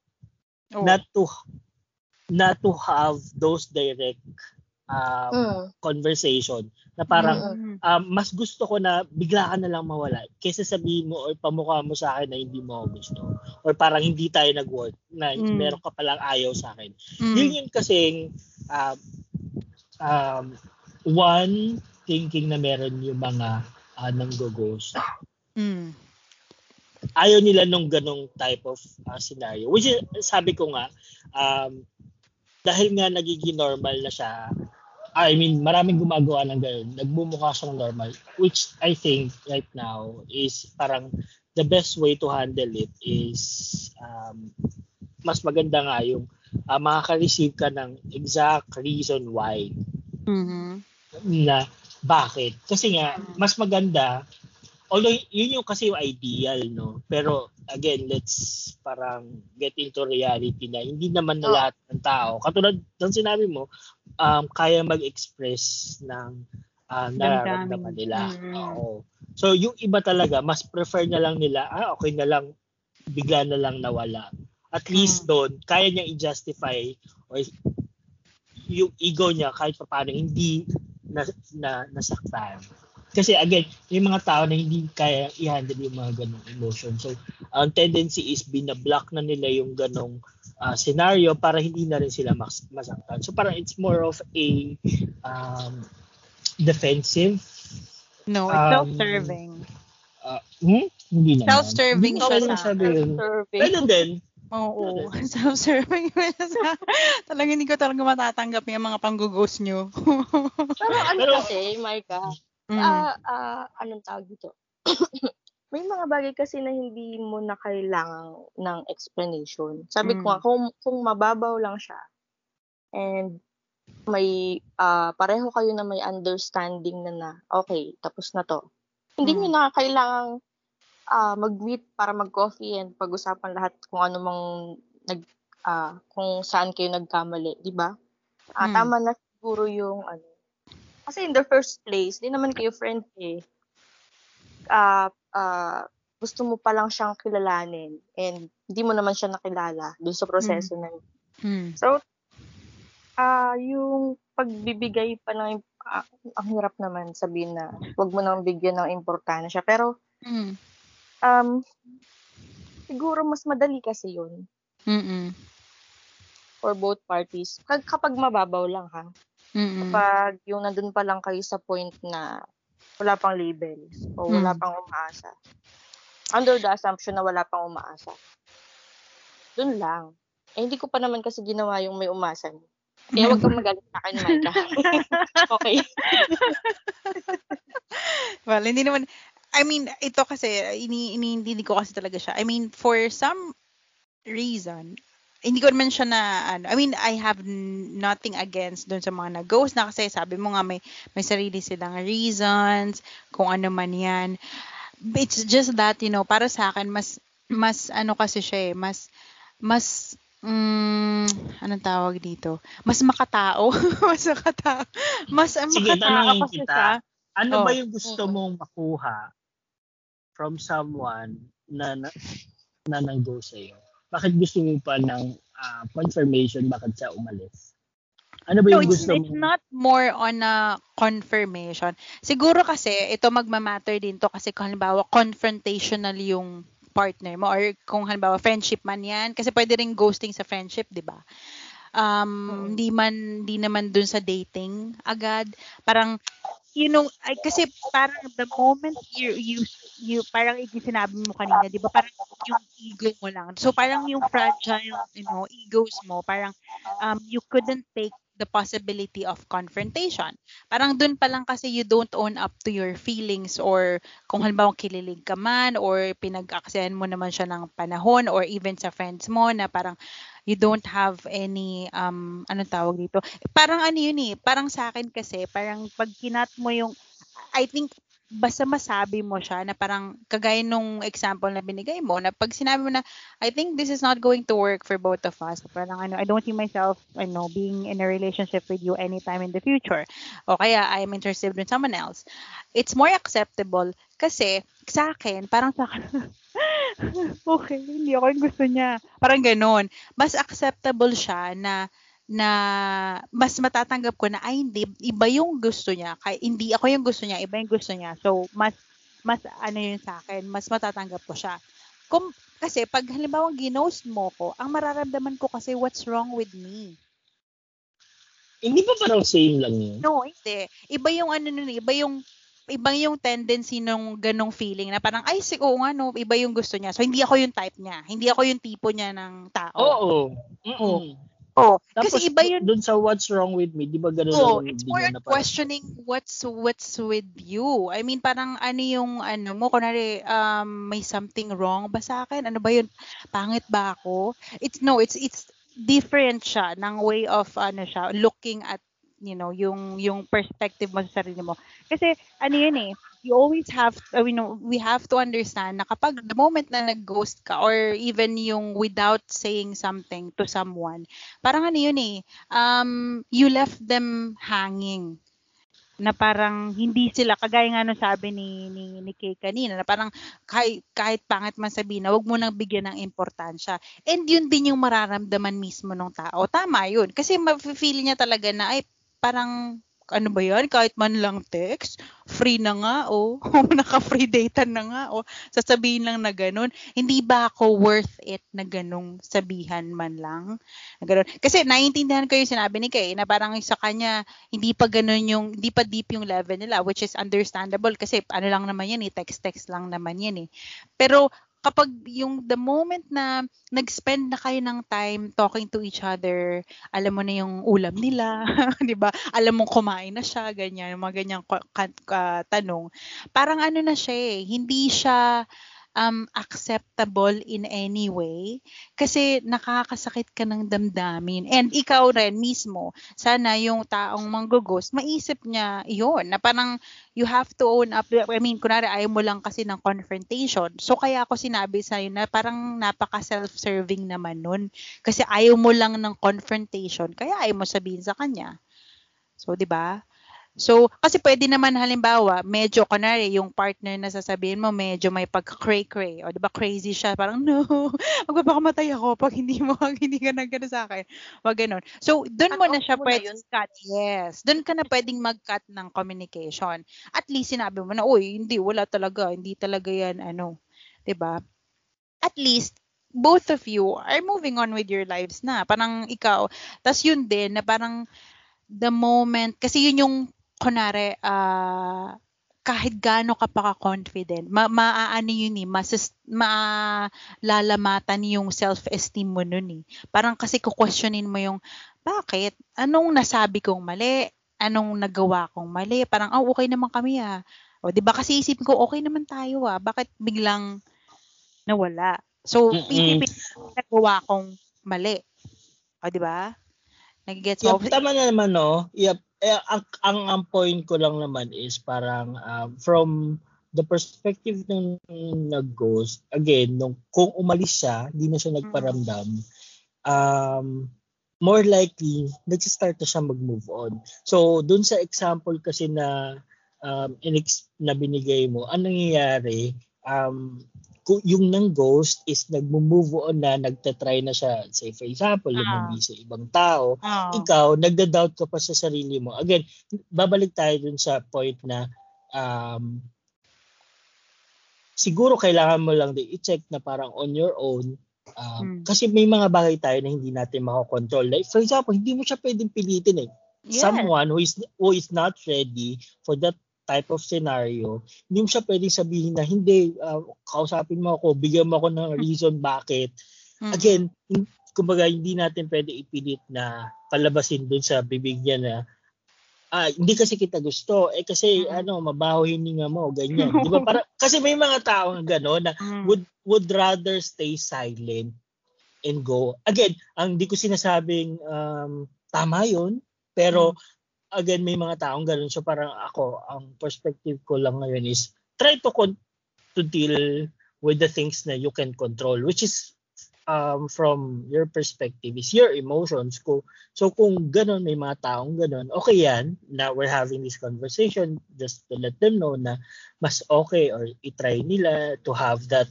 oh. not to not to have those direct um, mm. conversation na parang mm. um, mas gusto ko na bigla ka na lang mawala kaysa sabihin mo or pamukha mo sa akin na hindi mo ako gusto or parang hindi tayo nag-work na mm. meron ka palang ayaw sa akin. Mm. Yun yung kasing um, um, one thinking na meron yung mga uh, nang ghost Mm. ayaw nila nung ganong type of uh, scenario. Which is, sabi ko nga, um, dahil nga nagiging normal na siya, I mean, maraming gumagawa ng gano'n. Nagmumukha siyang normal. Which I think right now is parang the best way to handle it is um, mas maganda nga yung uh, makaka-receive ka ng exact reason why. Mm-hmm. Na bakit. Kasi nga, mas maganda although yun yung kasi yung ideal no? Pero again let's parang get into reality na hindi naman na oh. lahat ng tao. Katulad ng sinabi mo um kaya mag-express ng uh, nararamdaman nila. Mm-hmm. oo. So yung iba talaga mas prefer na lang nila ah okay na lang bigla na lang nawala. At least mm. doon kaya niya i-justify or yung ego niya kahit paano hindi na, na nasaktan kasi again, may mga tao na hindi kaya i-handle yung mga ganong emotion. So, ang tendency is binablock na nila yung ganong uh, scenario para hindi na rin sila mas masaktan. So, parang it's more of a um, defensive. No, it's um, self-serving. Uh, hmm? Hindi naman. Self-serving siya sa Self-serving. Pwede din. Oo, self-serving. talagang hindi ko talaga matatanggap yung mga panggugos nyo. Pero ano kasi, Micah, Mm. Ah, ah, anong tawag dito? May mga bagay kasi na hindi mo na kailangan ng explanation. Sabi ko nga, mm. kung, kung mababaw lang siya and may ah, pareho kayo na may understanding na na, okay, tapos na to. Hindi Mm. na kailangang ah, mag-meet para mag-coffee and pag-usapan lahat kung ano mang nag ah, kung saan kayo nagkamali, 'di ba? Ah, Mm. tama na siguro yung ano kasi in the first place, di naman kayo friend eh. Uh, uh, gusto mo pa lang siyang kilalanin and hindi mo naman siya nakilala dun sa proseso mm. na yun. Mm. So, uh, yung pagbibigay pa ng, uh, ang hirap naman sabihin na wag mo nang bigyan ng importansya. Pero, mm. um, siguro mas madali kasi yun. Mm-mm. For both parties. Kapag mababaw lang ha. Mm. Kapag yung nandun pa lang kayo sa point na wala pang labels o wala mm. pang umaasa. Under the assumption na wala pang umaasa. Doon lang. Eh, hindi ko pa naman kasi ginawa yung may umasa. Eh, wag kang magalit sa akin, Micah. okay. well, hindi naman, I mean, ito kasi, ini, ini, hindi ko kasi talaga siya. I mean, for some reason, hindi ko naman siya na ano, I mean, I have nothing against doon sa mga nag-ghost na kasi sabi mo nga may may sarili silang reasons kung ano man 'yan. It's just that, you know, para sa akin mas mas ano kasi siya eh, mas mas mm, anong tawag dito? Mas makatao. mas makatao. Mas Sige, makatao kasi kita. siya. Ano oh. ba yung gusto mong makuha from someone na na, na nang-go sa'yo? Bakit gusto mo pa ng uh, confirmation bakit siya umalis? Ano ba yung no, gusto it's, mo? It's not more on a confirmation. Siguro kasi ito magma-matter din to kasi kung halimbawa confrontational yung partner mo or kung halimbawa friendship man yan kasi pwede ring ghosting sa friendship, 'di ba? Um, hindi man hindi naman dun sa dating agad. Parang you know, ay, kasi parang the moment you, you, you parang sinabi mo kanina, di ba, parang yung ego mo lang. So, parang yung fragile, you know, egos mo, parang um, you couldn't take the possibility of confrontation. Parang dun pa lang kasi you don't own up to your feelings or kung halimbawa kililig ka man or pinag-aksayan mo naman siya ng panahon or even sa friends mo na parang you don't have any um anong tawag dito? Parang ano yun eh parang sa akin kasi parang pag kinat mo yung I think basta masabi mo siya na parang kagaya nung example na binigay mo na pag sinabi mo na I think this is not going to work for both of us parang ano I don't see myself know being in a relationship with you anytime in the future o kaya I am interested in someone else. It's more acceptable kasi sa akin parang sa akin okay hindi ako yung gusto niya. Parang ganun. Mas acceptable siya na na mas matatanggap ko na ay hindi iba yung gusto niya. Kay hindi ako yung gusto niya iba yung gusto niya. So mas mas ano yun sa akin mas matatanggap ko siya. Kung kasi pag halimbawa ginost mo ko ang mararamdaman ko kasi what's wrong with me? Hindi ba parang same lang yun? No hindi. Iba yung ano nun iba yung ibang yung tendency nung ganong feeling na parang ay si oo nga no, iba yung gusto niya. So hindi ako yung type niya. Hindi ako yung tipo niya ng tao. Oo. Oo. Oh, Tapos, kasi iba yun. Dun sa what's wrong with me, di ba ganun Oh, it's more on parang- questioning what's what's with you. I mean, parang ano yung ano mo, kunwari, um, may something wrong ba sa akin? Ano ba yun? Pangit ba ako? It's no, it's it's different siya ng way of ano siya, looking at you know, yung yung perspective mo sa sarili mo. Kasi ano yun eh, you always have you know, we have to understand na kapag the moment na nag-ghost ka or even yung without saying something to someone, parang ano yun eh, um, you left them hanging. Na parang hindi sila kagaya nga nung sabi ni ni, ni Kay kanina na parang kahit, kahit pangit man sabihin na wag mo nang bigyan ng importansya. And yun din yung mararamdaman mismo ng tao. Tama yun. Kasi ma-feel niya talaga na ay parang ano ba yan? Kahit man lang text, free na nga, oh. Naka-free data na nga, oh. Sasabihin lang na ganun. Hindi ba ako worth it na ganung sabihan man lang? Na ganun. Kasi naiintindihan ko yung sinabi ni Kay na parang sa kanya, hindi pa ganun yung, hindi pa deep yung level nila, which is understandable kasi ano lang naman yan eh, text-text lang naman yan eh. Pero kapag yung the moment na nag-spend na kayo ng time talking to each other, alam mo na yung ulam nila, 'di ba? Alam mo kumain na siya, ganyan, mga ganyang ka- ka- tanong. Parang ano na siya eh, hindi siya um, acceptable in any way kasi nakakasakit ka ng damdamin. And ikaw rin mismo, sana yung taong manggugos, maisip niya yun, na parang you have to own up. I mean, kunwari ayaw mo lang kasi ng confrontation. So kaya ako sinabi sa'yo na parang napaka self-serving naman nun. Kasi ayaw mo lang ng confrontation, kaya ayaw mo sabihin sa kanya. So, di ba? So, kasi pwede naman halimbawa, medyo kunwari yung partner na sasabihin mo, medyo may pagka-cray-cray. O, di ba, crazy siya. Parang, no, magpapakamatay ako pag hindi mo, pag hindi ka nagano sa akin. Wag ganun. So, doon mo na siya mo na pwede yun. cut. Yes. Doon ka na pwedeng mag-cut ng communication. At least sinabi mo na, uy, hindi, wala talaga. Hindi talaga yan, ano. 'di ba? At least, both of you are moving on with your lives na. Parang ikaw. Tapos yun din, na parang the moment, kasi yun yung, kunwari, ah, kahit gaano ka pa ka-confident, ma maaano yun eh, masas, malalamatan yung self-esteem mo nun eh. Parang kasi kukwestiyonin mo yung, bakit? Anong nasabi kong mali? Anong nagawa kong mali? Parang, oh, okay naman kami ah. O, di ba kasi isipin ko, okay naman tayo ah. Bakit biglang nawala? So, ko, nagawa kong mali. O, di ba? Nagigets mo? Yep, tama na naman, no? Yep. Eh, ang, ang, ang point ko lang naman is parang um, from the perspective ng nag-ghost, again, nung, kung umalis siya, hindi na siya nagparamdam, um, more likely, nag-start na siya mag-move on. So, dun sa example kasi na um, inex- na binigay mo, anong nangyayari, um, yung nang ghost is nag-move on na, nagtatry na siya. Say, for example, Ah. lumabi sa ibang tao, Oo. ikaw, nagda-doubt ka pa sa sarili mo. Again, babalik tayo dun sa point na um, siguro kailangan mo lang din i-check na parang on your own. Um, Hmm. Kasi may mga bagay tayo na hindi natin makokontrol. Like, for example, hindi mo siya pwedeng pilitin eh. Yes. Someone who is who is not ready for that type of scenario, hindi mo siya pwedeng sabihin na hindi, uh, kausapin mo ako, bigyan mo ako ng reason bakit Mm. again, kumbaga hindi natin pwede ipilit na palabasin dun sa bibig niya na ah, hindi kasi kita gusto. Eh kasi Mm. ano, mabaho hininga mo, ganyan. Di ba? Para, kasi may mga tao na gano'n na Mm. would would rather stay silent and go. Again, ang di ko sinasabing um, tama yun, pero again, may mga taong gano'n. So parang ako, ang perspective ko lang ngayon is try to con- to deal with the things na you can control, which is um, from your perspective is your emotions. Ko, so kung gano'n, may mga taong gano'n, okay yan na we're having this conversation just to let them know na mas okay or itry nila to have that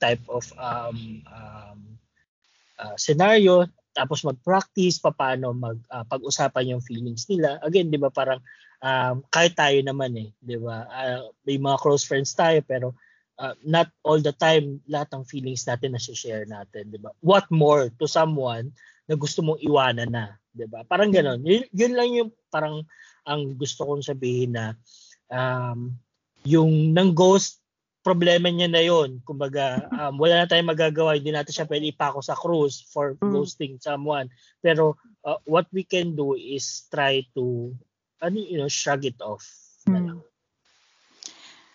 type of um, um, uh, scenario tapos mag-practice paano mag uh, pag-usapan yung feelings nila. Again 'di ba parang um, kahit tayo naman eh 'di ba? Uh, may mga close friends tayo pero uh, not all the time lahat ng feelings natin na share natin 'di ba? What more to someone na gusto mong iwanan na 'di ba? Parang ganoon yun, yun lang yung parang ang gusto kong sabihin na um, yung nang ghost problema niya na yon kumbaga um, wala na tayong magagawa hindi natin siya pwede ipako sa cruise for Mm. ghosting someone pero uh, what we can do is try to ano you know shrug it off. Hmm.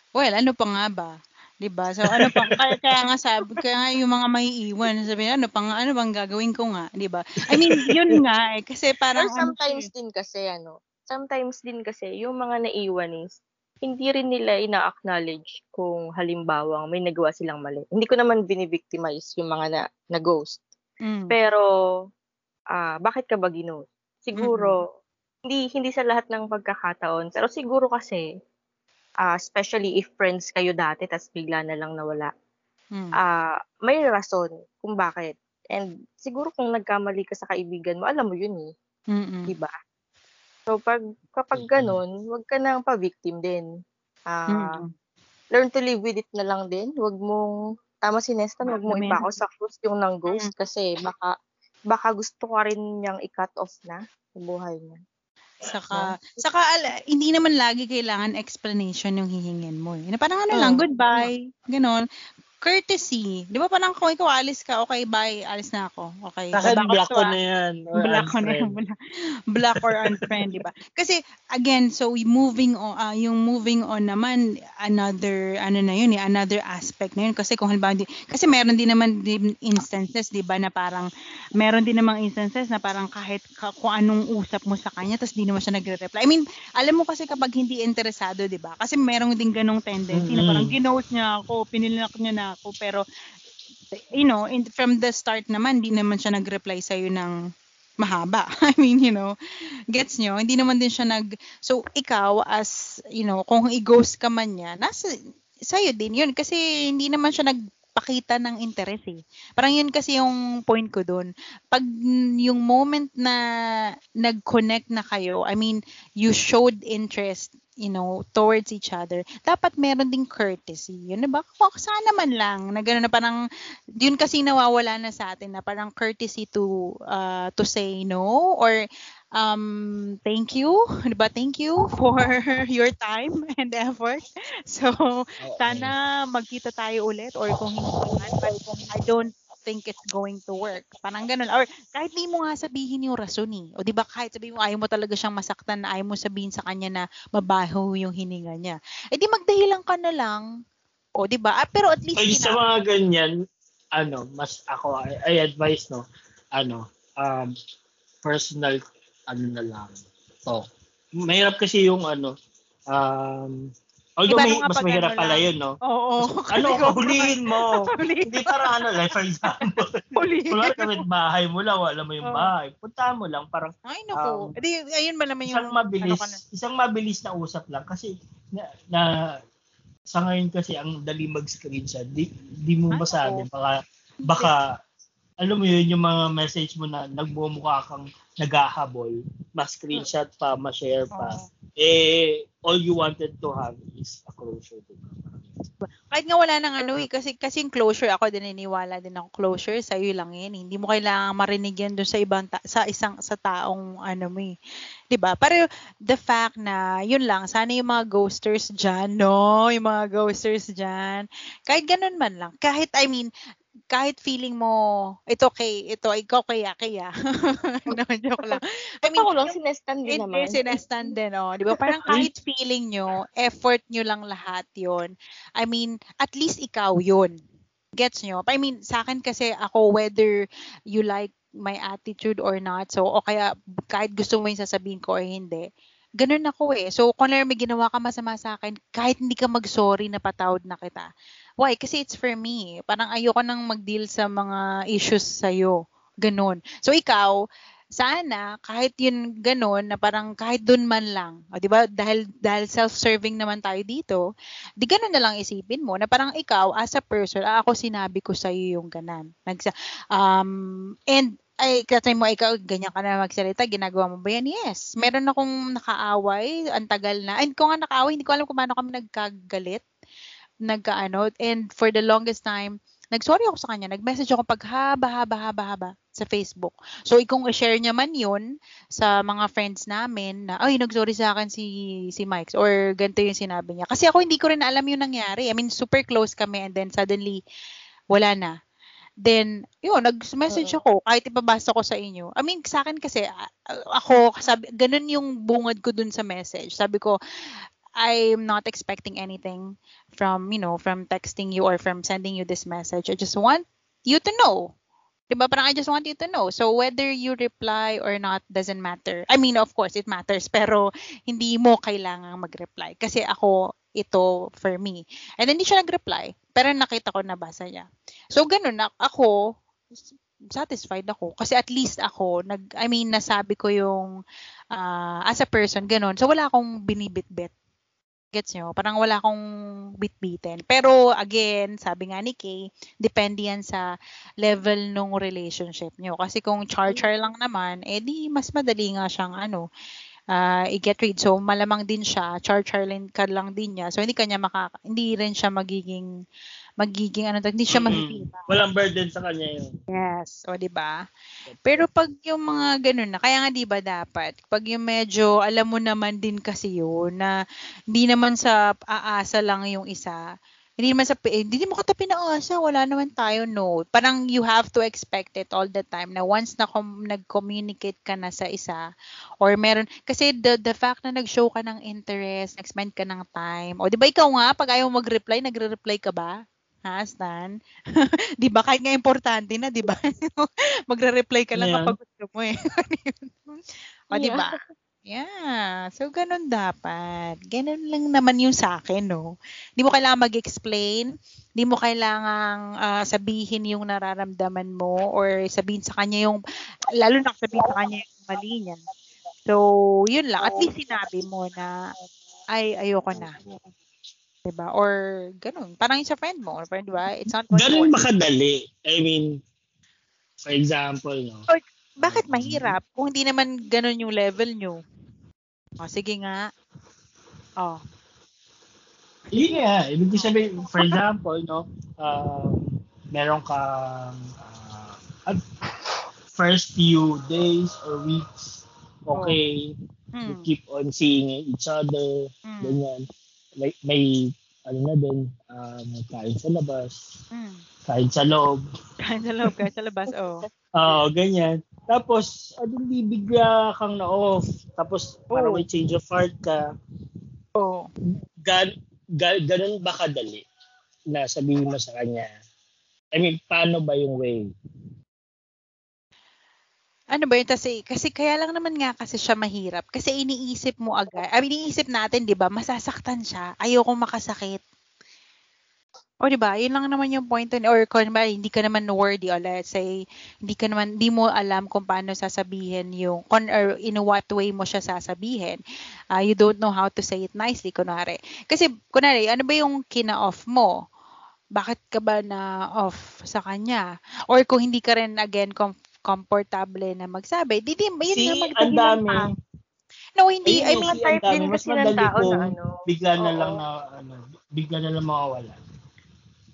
Well, ano pa nga ba? 'Di ba? So ano pa kaya, kaya nga sabi kaya nga yung mga maiiwan sabi ano pa nga ano bang gagawin ko nga, 'di ba? I mean, yun nga eh kasi parang sometimes din kasi ano, sometimes din kasi yung mga naiwan is hindi rin nila ina-acknowledge kung halimbawa may nagawa silang mali. Hindi ko naman binibictimize yung mga na, na ghost. mm, Pero ah bakit ka ba ginost? Siguro hindi hindi sa lahat ng pagkakataon, pero siguro kasi ah especially if friends kayo dati tas bigla na lang nawala. mm, Ah, may rason kung bakit. And siguro kung nagkamali ka sa kaibigan mo, alam mo yun eh. mm, 'di ba? So pag kapag ganun, wag ka nang pa-victim din. Ah, mm, learn to live with it na lang din. Wag mong tama si Nesta, wag mong ipako sa cruise yung ng ghost kasi baka baka gusto ka rin niyang i-cut off na sa buhay niya. Saka, saka ala, hindi naman lagi kailangan explanation yung hihingin mo. Eh. Na parang ano lang, Mm, goodbye, ganon. Courtesy. Di ba parang kung ikaw alis ka, okay, bye, alis na ako. Okay, Sa akin, black ko na yan. Or Black ko na unfriend. black, or unfriend, di ba? Kasi, again, so we moving on, ah, yung moving on naman, another, ano na yun, eh, another aspect na yun. Kasi kung halimbawa, di, kasi meron din naman din instances, di ba, na parang, meron din namang instances na parang kahit ka, kung anong usap mo sa kanya, tapos di naman siya nagre-reply. I mean, alam mo kasi kapag hindi interesado, di ba? Kasi meron din ganong tendency na Mm-mm. parang ginost niya ako, pinilak niya na ako, pero you know, in, from the start naman, di naman siya nag-reply sa'yo ng mahaba. I mean, you know, gets nyo? Hindi naman din siya nag... So, ikaw as, you know, kung i-ghost ka man niya, nasa, sa'yo din yun. Kasi hindi naman siya nagpakita ng interest eh. Parang yun kasi yung point ko doon. Pag yung moment na nag-connect na kayo, I mean, you showed interest you know, towards each other, dapat meron ding courtesy. Yun, diba? Kung sana man lang, na gano'n na parang, yun kasi nawawala na sa atin, na parang courtesy to, uh, to say no, or, um, thank you, diba? Thank you for your time and effort. So, sana magkita tayo ulit, or kung hindi man, but kung I don't think it's going to work. Parang ganun. Or kahit di mo nga sabihin yung rason eh. O di ba kahit sabihin mo ayaw mo talaga siyang masaktan na ayaw mo sabihin sa kanya na mabaho yung hininga niya. Eh di magdahilan ka na lang. O di ba? Ah, pero at least Ay, sa mga ganyan, ano, mas ako, I, I advise, no, ano, um, personal, ano na lang, to. Mahirap kasi yung, ano, um, although Iba may, mas mahirap ano pala lang. yun, no? Oo. Ano, Kasi kung- hulihin mo. Hindi parang ano, like for example, Hulihin. wala kami bahay mo lang, wala mo yung Oo. bahay. Puntahan mo lang, parang Ay, naku. Um, Eh, di, ayun ba naman yung... isang mabilis, ano na. isang mabilis na usap lang kasi na, na sa ngayon kasi ang dali mag-screenshot, di, di mo masabi, oo. baka, baka, alam mo yun, yung mga message mo na nagbumukha kang naghahabol, ma-screenshot pa, ma-share pa, Oo. eh, all you wanted to have is a closure to Kahit nga wala nang ano eh, kasi, kasi yung closure, ako din naniniwala din ako, closure, sa'yo lang yan. eh. Hindi mo kailangan marinig yan doon sa ibang, ta- sa isang, sa taong ano mo eh. 'Di ba Pero the fact na, yun lang, sana yung mga ghosters dyan, no? Yung mga ghosters dyan, kahit ganun man lang, kahit, I mean, kahit feeling mo, ito kay, ito, ikaw kaya, kaya. no, joke lang. I mean, ko lang, sinestan din naman. sinestan din, oh. Di ba? Parang kahit feeling nyo, effort nyo lang lahat yon I mean, at least ikaw yun. Gets nyo? I mean, sa akin kasi ako, whether you like my attitude or not, so, o kaya kahit gusto mo yung sasabihin ko or hindi, ganun ako eh. So, kung may ginawa ka masama sa akin, kahit hindi ka mag-sorry, napatawad na kita. Why? Kasi it's for me. Parang ayoko nang mag-deal sa mga issues sa'yo. Ganun. So, ikaw, sana kahit yun ganun na parang kahit dun man lang, 'di ba? Dahil dahil self-serving naman tayo dito, di ganun na lang isipin mo na parang ikaw as a person, ah, ako sinabi ko sa iyo yung ganan. Nagsa um and ay kasi mo ikaw ganyan ka na magsalita, ginagawa mo ba yan? Yes. Meron akong nakaaway, ang tagal na. And kung nga nakaaway, hindi ko alam kung paano kami nagkagalit nagkaano and for the longest time nag-sorry ako sa kanya nag-message ako pag haba haba haba haba sa Facebook. So, kung i-share niya man yun sa mga friends namin na, ay, nag-sorry sa akin si, si Mike or ganito yung sinabi niya. Kasi ako hindi ko rin alam yung nangyari. I mean, super close kami and then suddenly, wala na. Then, yun, nag-message ako, kahit ipabasa ko sa inyo. I mean, sa akin kasi, ako, sabi, ganun yung bungad ko dun sa message. Sabi ko, I'm not expecting anything from, you know, from texting you or from sending you this message. I just want you to know. Diba? Parang I just want you to know. So whether you reply or not doesn't matter. I mean, of course, it matters. Pero hindi mo kailangang mag-reply. Kasi ako, ito for me. And then, hindi siya nag-reply. Pero nakita ko, nabasa niya. So, ganun. Ako, satisfied ako. Kasi at least ako, nag, I mean, nasabi ko yung, uh, as a person, ganun. So, wala akong binibit-bit Gets nyo? Parang wala akong bitbitin. Pero again, sabi nga ni Kay, depende yan sa level nung relationship nyo. Kasi kung char-char lang naman, eh di mas madali nga siyang ano, uh, i-get rid. So malamang din siya, char-char ka lang din niya. So hindi kanya makaka, hindi rin siya magiging magiging ano hindi siya mm-hmm. Walang burden sa kanya yun. Yes, o di ba? Pero pag yung mga ganun na, kaya nga di ba dapat pag yung medyo alam mo naman din kasi yun na hindi naman sa aasa lang yung isa, hindi naman sa eh, hindi mo kita pinaasa, wala naman tayo no. Parang you have to expect it all the time na once na com- nag-communicate ka na sa isa or meron kasi the the fact na nag-show ka ng interest, nag-spend ka ng time. O di ba ikaw nga pag ayaw mag-reply, nagre-reply ka ba? Ha, Stan? 'Di ba kahit nga importante na, 'di ba? Magre-reply ka lang yeah. kapag gusto mo eh. o, 'di ba? Yeah. So, ganun dapat. Ganun lang naman yung sa akin, no? Hindi mo kailangan mag-explain. Hindi mo kailangan uh, sabihin yung nararamdaman mo or sabihin sa kanya yung, lalo na sabihin sa kanya yung mali niya. So, yun lang. At least sinabi mo na, ay, ayoko na. Diba? Or ganun. Parang yung sa friend mo. Friend, diba? It's not Ganun makadali. I mean, for example, no? Or, bakit mahirap? Kung hindi naman ganun yung level nyo. O, oh, sige nga. Oh. Yun nga. Ibig sabihin, for example, no, uh, meron kang uh, first few days or weeks, okay, oh. mm. you keep on seeing each other, mm. ganyan may, may ano na din, um, kain sa labas, mm. kain sa loob. Kain sa loob, kain sa labas, oo. Oh. Oo, ganyan. Tapos, adun bibigla kang na-off. Tapos, oh. parang may change of heart ka. Oo. Oh. Gan, gan, ganun ba kadali na sabihin mo sa kanya? I mean, paano ba yung way? Ano ba yun? Kasi, kasi kaya lang naman nga kasi siya mahirap. Kasi iniisip mo agad. I mean, iniisip natin, di ba, masasaktan siya. Ayoko makasakit. O di ba? Yun lang naman yung point dun. Or kung ba, hindi ka naman worthy or let's say, hindi ka naman, hindi mo alam kung paano sasabihin yung, kung, or in what way mo siya sasabihin. Uh, you don't know how to say it nicely, kunwari. Kasi, kunwari, ano ba yung kina-off mo? Bakit ka ba na off sa kanya? Or kung hindi ka rin, again, com- komportable na magsabi, di di, yun si, na ang dami. No, hindi. Ayun, I mean, type din kasi ng tao na ano. Bigla na lang na, ano, bigla na lang mawawala.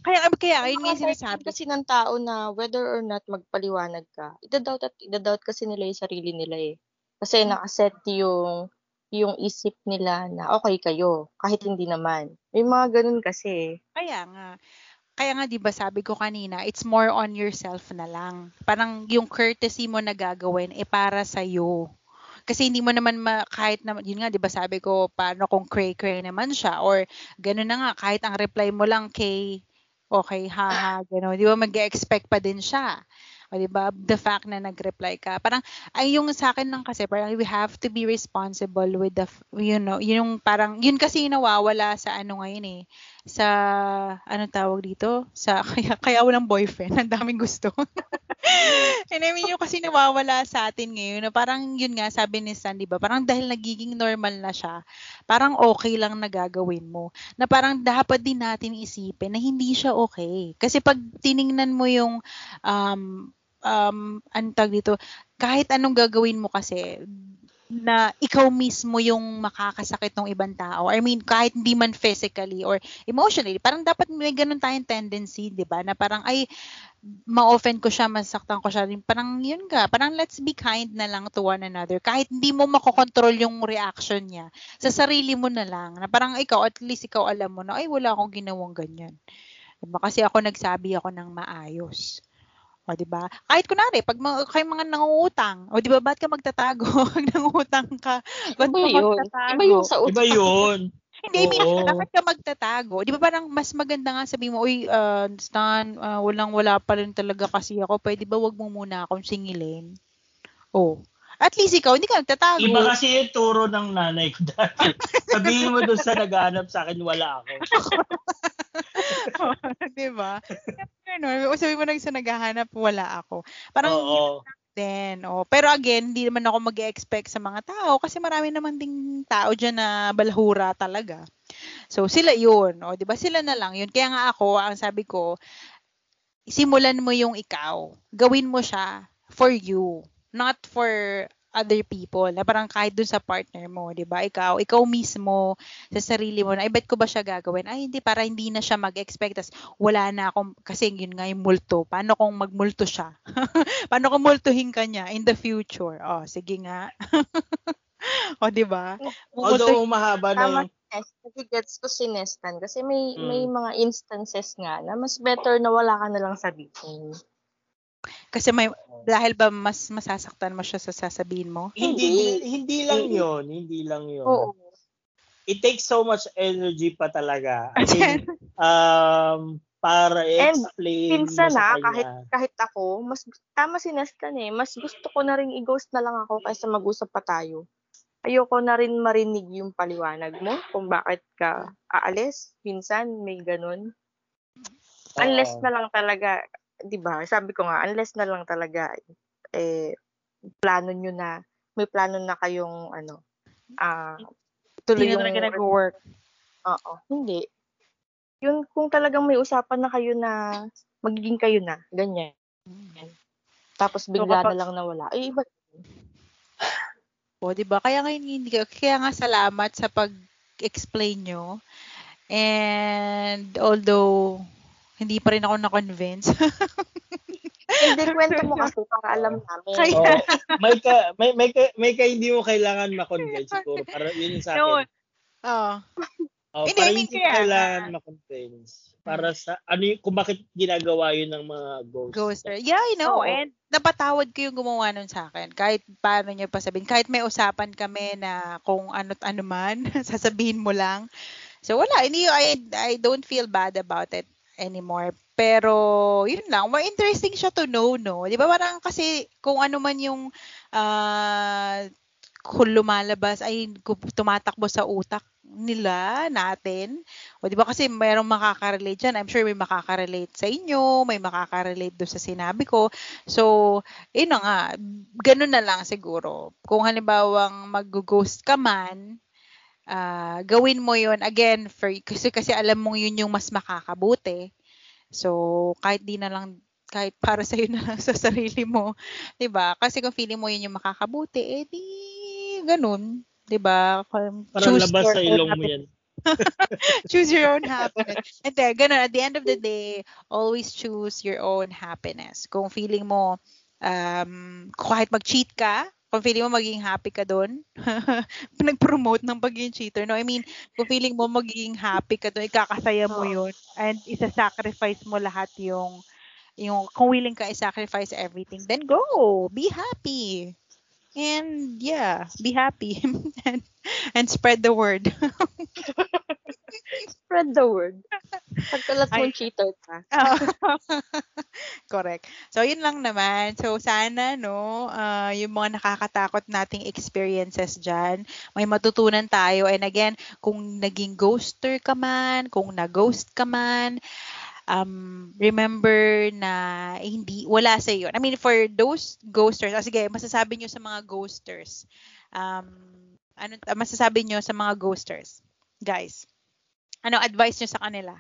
Kaya, kaya, yun nga sinasabi. kasi ng tao na whether or not magpaliwanag ka, idadoubt at idadoubt kasi nila yung sarili nila eh. Kasi hmm. nakaset yung yung isip nila na okay kayo, kahit hindi naman. May mga ganun kasi. Kaya nga kaya nga 'di ba sabi ko kanina, it's more on yourself na lang. Parang yung courtesy mo na gagawin eh para sa iyo. Kasi hindi mo naman ma, kahit na yun nga 'di ba sabi ko paano kung cray cray naman siya or gano'n na nga kahit ang reply mo lang kay okay haha gano'n 'di ba mag-expect pa din siya. O, di ba? The fact na nag-reply ka. Parang, ay yung sa akin lang kasi, parang we have to be responsible with the, you know, yung parang, yun kasi nawawala sa ano ngayon eh. Sa, ano tawag dito? Sa, kaya, kaya walang boyfriend. Ang daming gusto. And I mean, yung kasi nawawala sa atin ngayon, na parang yun nga, sabi ni Stan, di ba? Parang dahil nagiging normal na siya, parang okay lang na gagawin mo. Na parang dapat din natin isipin na hindi siya okay. Kasi pag tiningnan mo yung um, um, ano tag dito, kahit anong gagawin mo kasi, na ikaw mismo yung makakasakit ng ibang tao. I mean, kahit hindi man physically or emotionally, parang dapat may ganun tayong tendency, di ba? Na parang, ay, ma-offend ko siya, masaktan ko siya. Parang yun ka, parang let's be kind na lang to one another. Kahit hindi mo makokontrol yung reaction niya, sa sarili mo na lang. Na parang ikaw, at least ikaw alam mo na, ay, wala akong ginawang ganyan. Diba? Kasi ako nagsabi ako ng maayos. O, di ba? Kahit kunwari, pag mga, kayo mga nangungutang, o di ba, ba't ka magtatago? Pag nangungutang ka, ba't Iba ka yun. magtatago? Iba yung sa Iba utang. yun. Hindi, I mean, bakit ka magtatago? Di ba parang mas maganda nga sabi mo, uy, uh, Stan, uh, walang wala pa rin talaga kasi ako. Pwede ba wag mo muna akong singilin? Oh. At least ikaw, hindi ka nagtatago. Iba kasi yung turo ng nanay ko dati. Sabihin mo doon sa naghahanap sa akin, wala ako. di ba? Ano, o sabi mo lang sa naghahanap, wala ako. Parang Oo. din. Oh. Pero again, hindi naman ako mag expect sa mga tao kasi marami naman ding tao dyan na balhura talaga. So, sila yun. O, di ba? Sila na lang yun. Kaya nga ako, ang sabi ko, simulan mo yung ikaw. Gawin mo siya for you. Not for other people. Na parang kahit dun sa partner mo, di ba? Ikaw, ikaw mismo, sa sarili mo, na, ay, bet ko ba siya gagawin? Ay, hindi, para hindi na siya mag-expect. Tas, wala na akong, kasi yun nga yung multo. Paano kung magmulto siya? Paano kung multuhin ka niya in the future? Oh, sige nga. o, di ba? Although mahaba na yung... Kasi gets ko si Nestan. Kasi may, Mm. may mga instances nga na mas better na wala ka na lang sabihin. Kasi may, dahil ba mas masasaktan mo siya sa sasabihin mo? Hindi, hindi lang yun. Hindi lang yun. Oo. It takes so much energy pa talaga. I mean, um, para i-explain Minsan mo sa na, kahit, kahit ako, mas tama si Nestan eh, mas gusto ko na rin i-ghost na lang ako kaysa mag-usap pa tayo. Ayoko na rin marinig yung paliwanag mo kung bakit ka aalis. Minsan may ganun. Unless na lang talaga, 'di ba? Sabi ko nga, unless na lang talaga eh plano nyo na may plano na kayong ano ah tuloy Hindi na yung talaga nag-work. Oo, hindi. Yun kung talagang may usapan na kayo na magiging kayo na, ganyan. Tapos bigla kapag- na lang nawala. Ay, iba. O, di ba? Kaya nga hindi ka- kaya nga salamat sa pag-explain nyo. And although hindi pa rin ako na-convince. Hindi, kwento mo kasi para alam namin. Kaya- Oo. may ka may may ka, may ka hindi mo kailangan ma-convince siguro para yun sa akin. Oo. Oh, Hindi, para I mean, hindi kaya- kailangan ma-convince. Para sa ano yung kung bakit ginagawa yun ng mga ghosts. Ghoster. Yeah, I know. Oo. And napatawad ko yung gumawa nun sa akin. Kahit paano niya pa sabihin. Kahit may usapan kami na kung ano't ano man, sasabihin mo lang. So wala, hindi, I, I don't feel bad about it anymore. Pero, yun lang, more interesting siya to know, no? Di ba parang kasi kung ano man yung ah, kung lumalabas ay tumatakbo sa utak nila, natin. O di ba kasi mayroong makaka-relate dyan. I'm sure may makaka-relate sa inyo, may makaka-relate doon sa sinabi ko. So, na nga, ganun na lang siguro. Kung halimbawang mag-ghost ka man, ah, gawin mo yun again for kasi kasi alam mong yun yung mas makakabuti. So, kahit di na lang kahit para sa na lang sa sarili mo, 'di ba? Kasi kung feeling mo yun yung makakabuti, eh di ganun, 'di ba? Para Choose labas your sa own ilong mo happiness. yan. choose your own happiness. And then, ganun, at the end of the day, always choose your own happiness. Kung feeling mo, um, kahit mag-cheat ka, kung feeling mo magiging happy ka doon, nag-promote ng pagiging cheater. No, I mean, kung feeling mo magiging happy ka doon, ikakasaya mo yun, and isa-sacrifice mo lahat yung, yung, kung willing ka i-sacrifice everything, then go! Be happy! And yeah, be happy and, and spread the word. Spread the word. Pagkalat mo cheater ka. Correct. So, yun lang naman. So, sana, no, ah, yung mga nakakatakot nating experiences dyan, may matutunan tayo. And again, kung naging ghoster ka man, kung na-ghost ka man, um, remember na hindi, wala sa iyo. I mean, for those ghosters, ah, sige, masasabi nyo sa mga ghosters, um, ano, ah, masasabi nyo sa mga ghosters, guys, ano advice nyo sa kanila?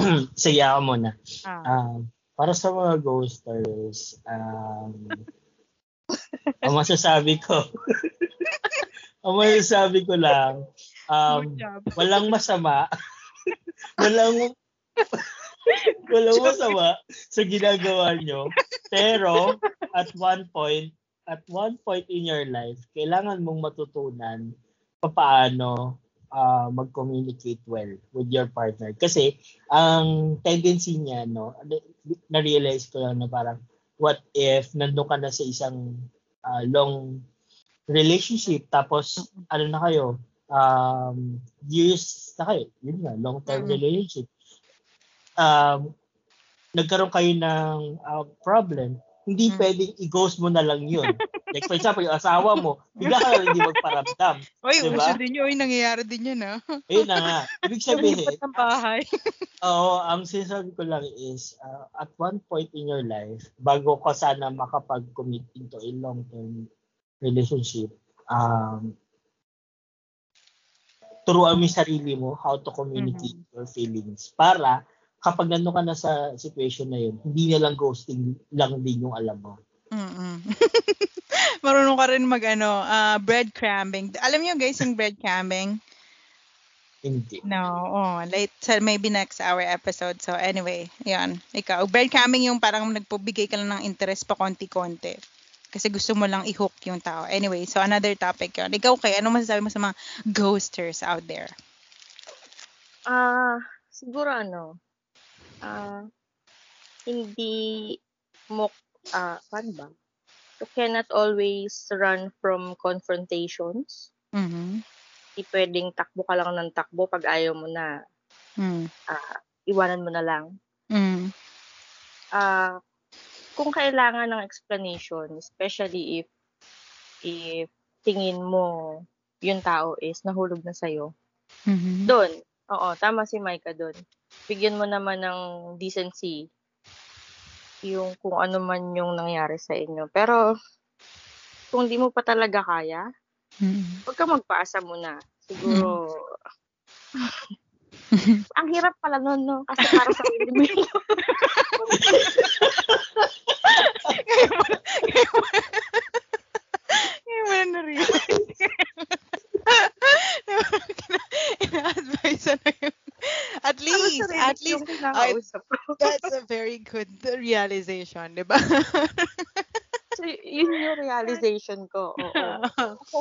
Sige ako muna. Ah. Um, para sa mga ghosters, um, ang masasabi ko, Ang masasabi ko lang, um, walang masama. walang walang masama sa ginagawa nyo. Pero, at one point, at one point in your life, kailangan mong matutunan paano uh, mag-communicate well with your partner. Kasi, ang tendency niya, no, na-realize ko lang na parang, what if nandun ka na sa isang uh, long relationship, tapos, ano na kayo, um, years na kayo, yun nga, long-term mm-hmm. relationship. Um, nagkaroon kayo ng uh, problem, hindi hmm. pwedeng i-ghost mo na lang yun. like for example, yung asawa mo, bigla ka hindi magparamdam. Oy, diba? uso din yun. Oy, nangyayari din yun, ha? Ayun na nga. Ibig sabihin, ng bahay. Oo, ang sinasabi ko lang is, uh, at one point in your life, bago ka sana makapag-commit into a long-term relationship, um, turuan mo yung sarili mo how to communicate mm-hmm. your feelings para kapag nandun ka na sa situation na yun, hindi na lang ghosting lang din yung alam mo. Mm Marunong ka rin mag ano, uh, breadcrumbing. Alam niyo guys yung breadcrumbing? Hindi. No, oh, late so maybe next hour episode. So anyway, 'yan. Ikaw, breadcrumbing yung parang nagpubigay ka lang ng interest pa konti-konti. Kasi gusto mo lang i-hook yung tao. Anyway, so another topic yun. Ikaw kay, ano masasabi mo sa mga ghosters out there? Ah, uh, siguro ano, uh, hindi mo, uh, paano ba? You cannot always run from confrontations. Mm-hmm. Hindi pwedeng takbo ka lang ng takbo pag ayaw mo na. Mm. Uh, iwanan mo na lang. Mm. Uh, kung kailangan ng explanation, especially if if tingin mo yung tao is nahulog na sa'yo, mm-hmm. doon, oo, tama si Micah doon bigyan mo naman ng decency yung kung ano man yung nangyari sa inyo. Pero, kung di mo pa talaga kaya, mm. huwag ka magpaasa muna. Siguro, ang hirap pala nun, no? Kasi para sa sarili mo yun. Ngayon mo na na-realize. Ina-advise na yung least, at least, uh, that's a very good realization, di ba? so, yun yung realization ko. Oo. Ako,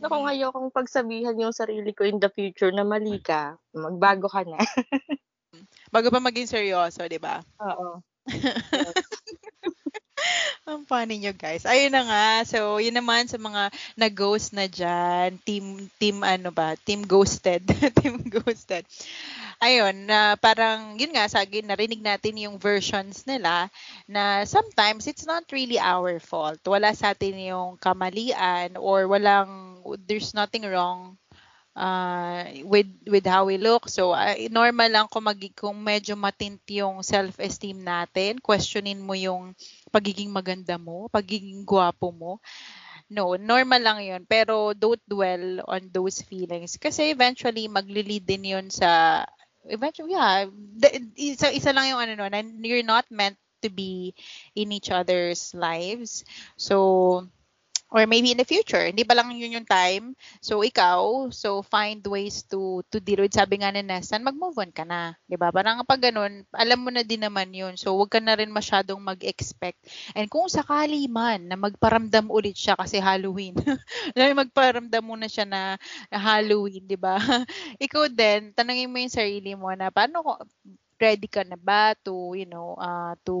ako ngayon kung pagsabihan yung sarili ko in the future na mali ka, magbago ka na. Bago pa maging seryoso, di ba? Oo. Ang funny nyo guys. Ayun na nga. So, yun naman sa mga na-ghost na dyan. Team, team ano ba? Team ghosted. team ghosted. Ayun, na uh, parang, yun nga, sa narinig natin yung versions nila na sometimes it's not really our fault. Wala sa atin yung kamalian or walang, there's nothing wrong uh, with with how we look. So uh, normal lang kung magi kung medyo matint yung self-esteem natin, questionin mo yung pagiging maganda mo, pagiging gwapo mo. No, normal lang 'yun. Pero don't dwell on those feelings kasi eventually magli-lead din 'yun sa eventually yeah, isa isa lang yung ano no, you're not meant to be in each other's lives. So or maybe in the future. Hindi pa lang yun yung time? So ikaw so find ways to to deal with. Sabi nga ni Nestan mag-move on ka na. 'di ba? Parang pag ganun alam mo na din naman yun. So wag ka na rin masyadong mag-expect. And kung sakali man na magparamdam ulit siya kasi Halloween na magparamdam muna siya na Halloween 'di ba? Ikaw din tanungin mo yung sarili mo na paano ko ready ka na ba to you know uh, to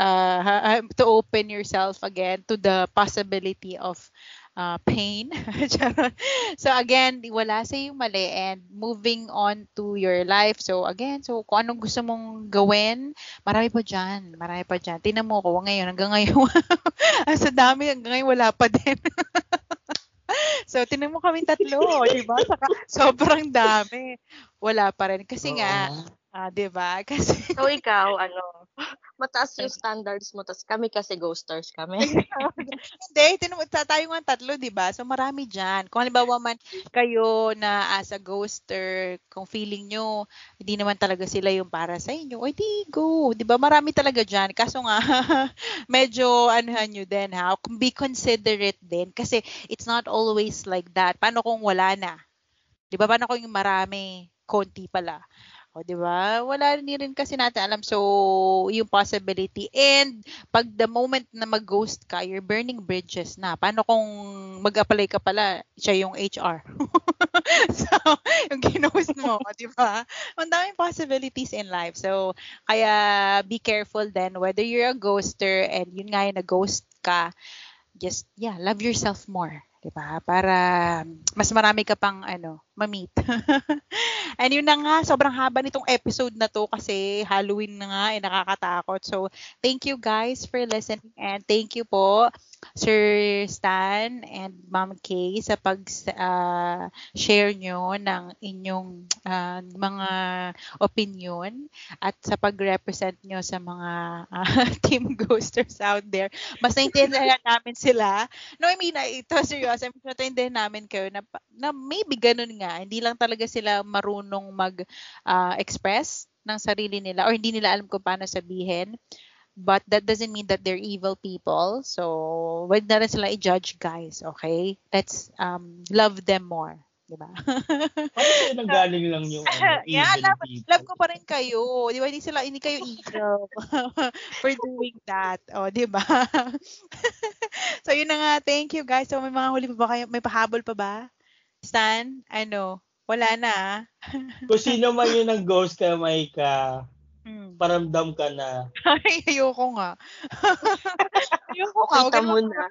uh, to open yourself again to the possibility of uh, pain. so again, wala sa yung mali and moving on to your life. So again, so kung anong gusto mong gawin, marami pa dyan. Marami pa dyan. Tingnan mo ko ngayon, hanggang ngayon. sa dami, hanggang ngayon wala pa din. so, tinan mo kami tatlo, di ba? Sobrang dami. Wala pa rin. Kasi nga, Ah, 'di ba? Kasi So ikaw, ano, mataas yung standards mo, tas kami kasi ghosters kami. Hindi, tinum- ta- tayo nga tatlo, 'di ba? So marami diyan. Kung halimbawa man kayo na as a ghoster, kung feeling nyo hindi naman talaga sila yung para sa inyo, o di go, 'di ba? Marami talaga diyan. Kaso nga medyo anuhan nyo din ha. Be considerate din kasi it's not always like that. Paano kung wala na? 'Di ba? Paano kung yung marami, konti pala? O, di ba? Wala ni rin kasi natin alam. So, yung possibility. And, pag the moment na mag-ghost ka, you're burning bridges na. Paano kung mag-apply ka pala, siya yung HR? so, yung ginost mo, di ba? Ang daming possibilities in life. So, kaya be careful then whether you're a ghoster and yun nga yung nag-ghost ka, just, yeah, love yourself more. 'di ba? Para mas marami ka pang ano, ma-meet. And yun na nga, sobrang haba nitong episode na to kasi Halloween na nga, eh, nakakatakot. So, thank you guys for listening and thank you po Sir Stan and Ma'am Kay sa pag-share uh, nyo ng inyong uh, mga opinion at sa pag-represent nyo sa mga uh, team ghosters out there. Mas naintindihan namin sila. No, I mean, ito seryoso, mas naintindihan namin kayo na, na maybe ganun nga, hindi lang talaga sila marunong mag-express uh, ng sarili nila or hindi nila alam kung paano sabihin but that doesn't mean that they're evil people. So, wag na rin sila i-judge, guys, okay? Let's um, love them more. Diba? Paano sa'yo nanggaling lang yung ano, evil yeah, love, people? love ko pa rin kayo. Di ba? Hindi sila, hindi kayo evil for doing that. O, di ba? so, yun na nga. Thank you, guys. So, may mga huli pa ba kayo? May pahabol pa ba? Stan, ano? Wala na. ah. Kung sino man yun ang ghost ka, Maika, Hmm. paramdam ka na. Ay, ayoko nga. ayoko nga. Kita mo na.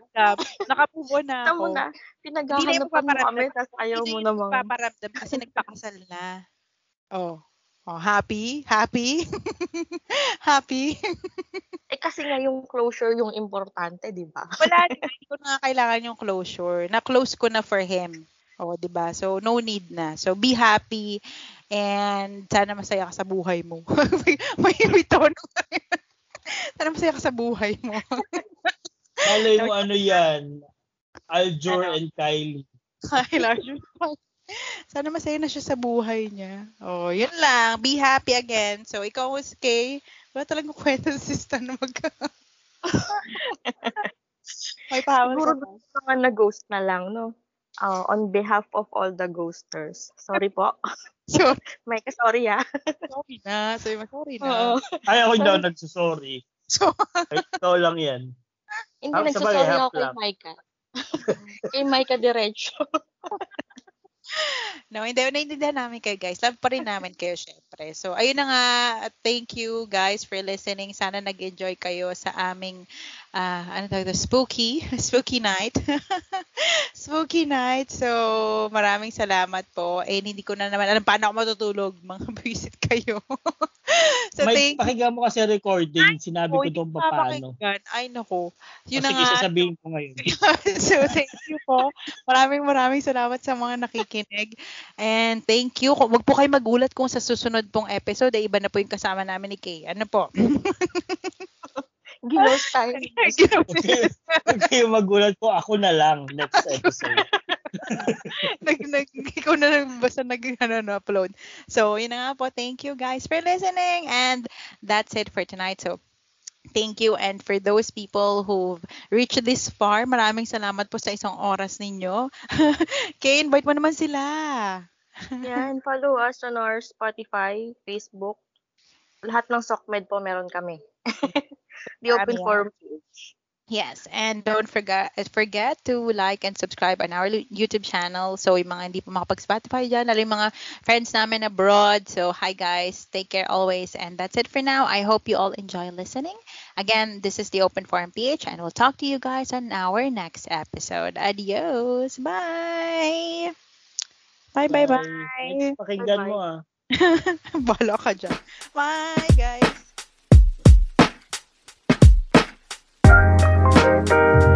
Nakapubo na Kita ako. mo na, pinaghahanapan mo kami, tas ayaw Hindi mo na namang... paparamdam kasi nagpakasal na. Oh. Oh, happy? Happy? happy? Eh kasi nga yung closure yung importante, di ba? Wala na. Hindi ko na kailangan yung closure. Na-close ko na for him. Oh, 'di ba? So no need na. So be happy and sana masaya ka sa buhay mo. may may, may tono. sana masaya ka sa buhay mo. Malay mo ano yan, Aljor Ano? and Kylie. Love you. Sana masaya na siya sa buhay niya. Oh, yun lang. Be happy again. So, ikaw was Kay. Wala talagang kwento si Stan na mag... May pahawal Siguro sa mga na-ghost na lang, no? Uh, on behalf of all the ghosters. Sorry po. So, May sorry ah. sorry na. So, sorry Oo. na. Ay, ako ako nagsusorry. So, Ay, ikaw lang yan. Hindi Ah, nagsasorry sabagay, ako kay. Maika. kay Maika diretso. No, hindi. Naintindihan namin kayo, guys. Love pa rin namin kayo, syempre. So, ayun na nga. Thank you, guys, for listening. Sana nag-enjoy kayo sa aming, ah, ano tawag ito? Spooky. Spooky night. Spooky night. So, maraming salamat po. Eh, hindi ko na naman alam paano ako matutulog. Mga visit kayo. so, May thank pakinggan mo kasi recording. Sinabi ko doon pa paano. Ay, nako. Yun O, na sige, nga. sasabihin ko ngayon. so, thank you po. Maraming maraming salamat sa mga nakikinig. And thank you. Kung- Wag po kayo magulat kung sa susunod pong episode, ay iba na po yung kasama namin ni Kay. Ano po? Ginost tayo. Huwag kayo, huwag magulat ko. Ako na lang next episode. nag, nag, ikaw na lang basta nag, ano, no, upload. So, yun na nga po. Thank you guys for listening. And that's it for tonight. So, thank you. And for those people who've reached this far, maraming salamat po sa isang oras ninyo. Kay, invite mo naman sila. Yan, follow us on our Spotify, Facebook. Lahat ng SOCMED po meron kami. The open forum page. Yes, and don't forget forget to like and subscribe on our YouTube channel. So, yung mga hindi pa makapag-Spotify dyan, lalo yung mga friends namin abroad. So, hi guys, take care always. And that's it for now. I hope you all enjoy listening. Again, this is the Open Forum PH, and we'll talk to you guys on our next episode. Adios. Bye. Bye, bye, bye. Next, pakinggan mo ah. Bala ka dyan. Bye, guys. Thank you.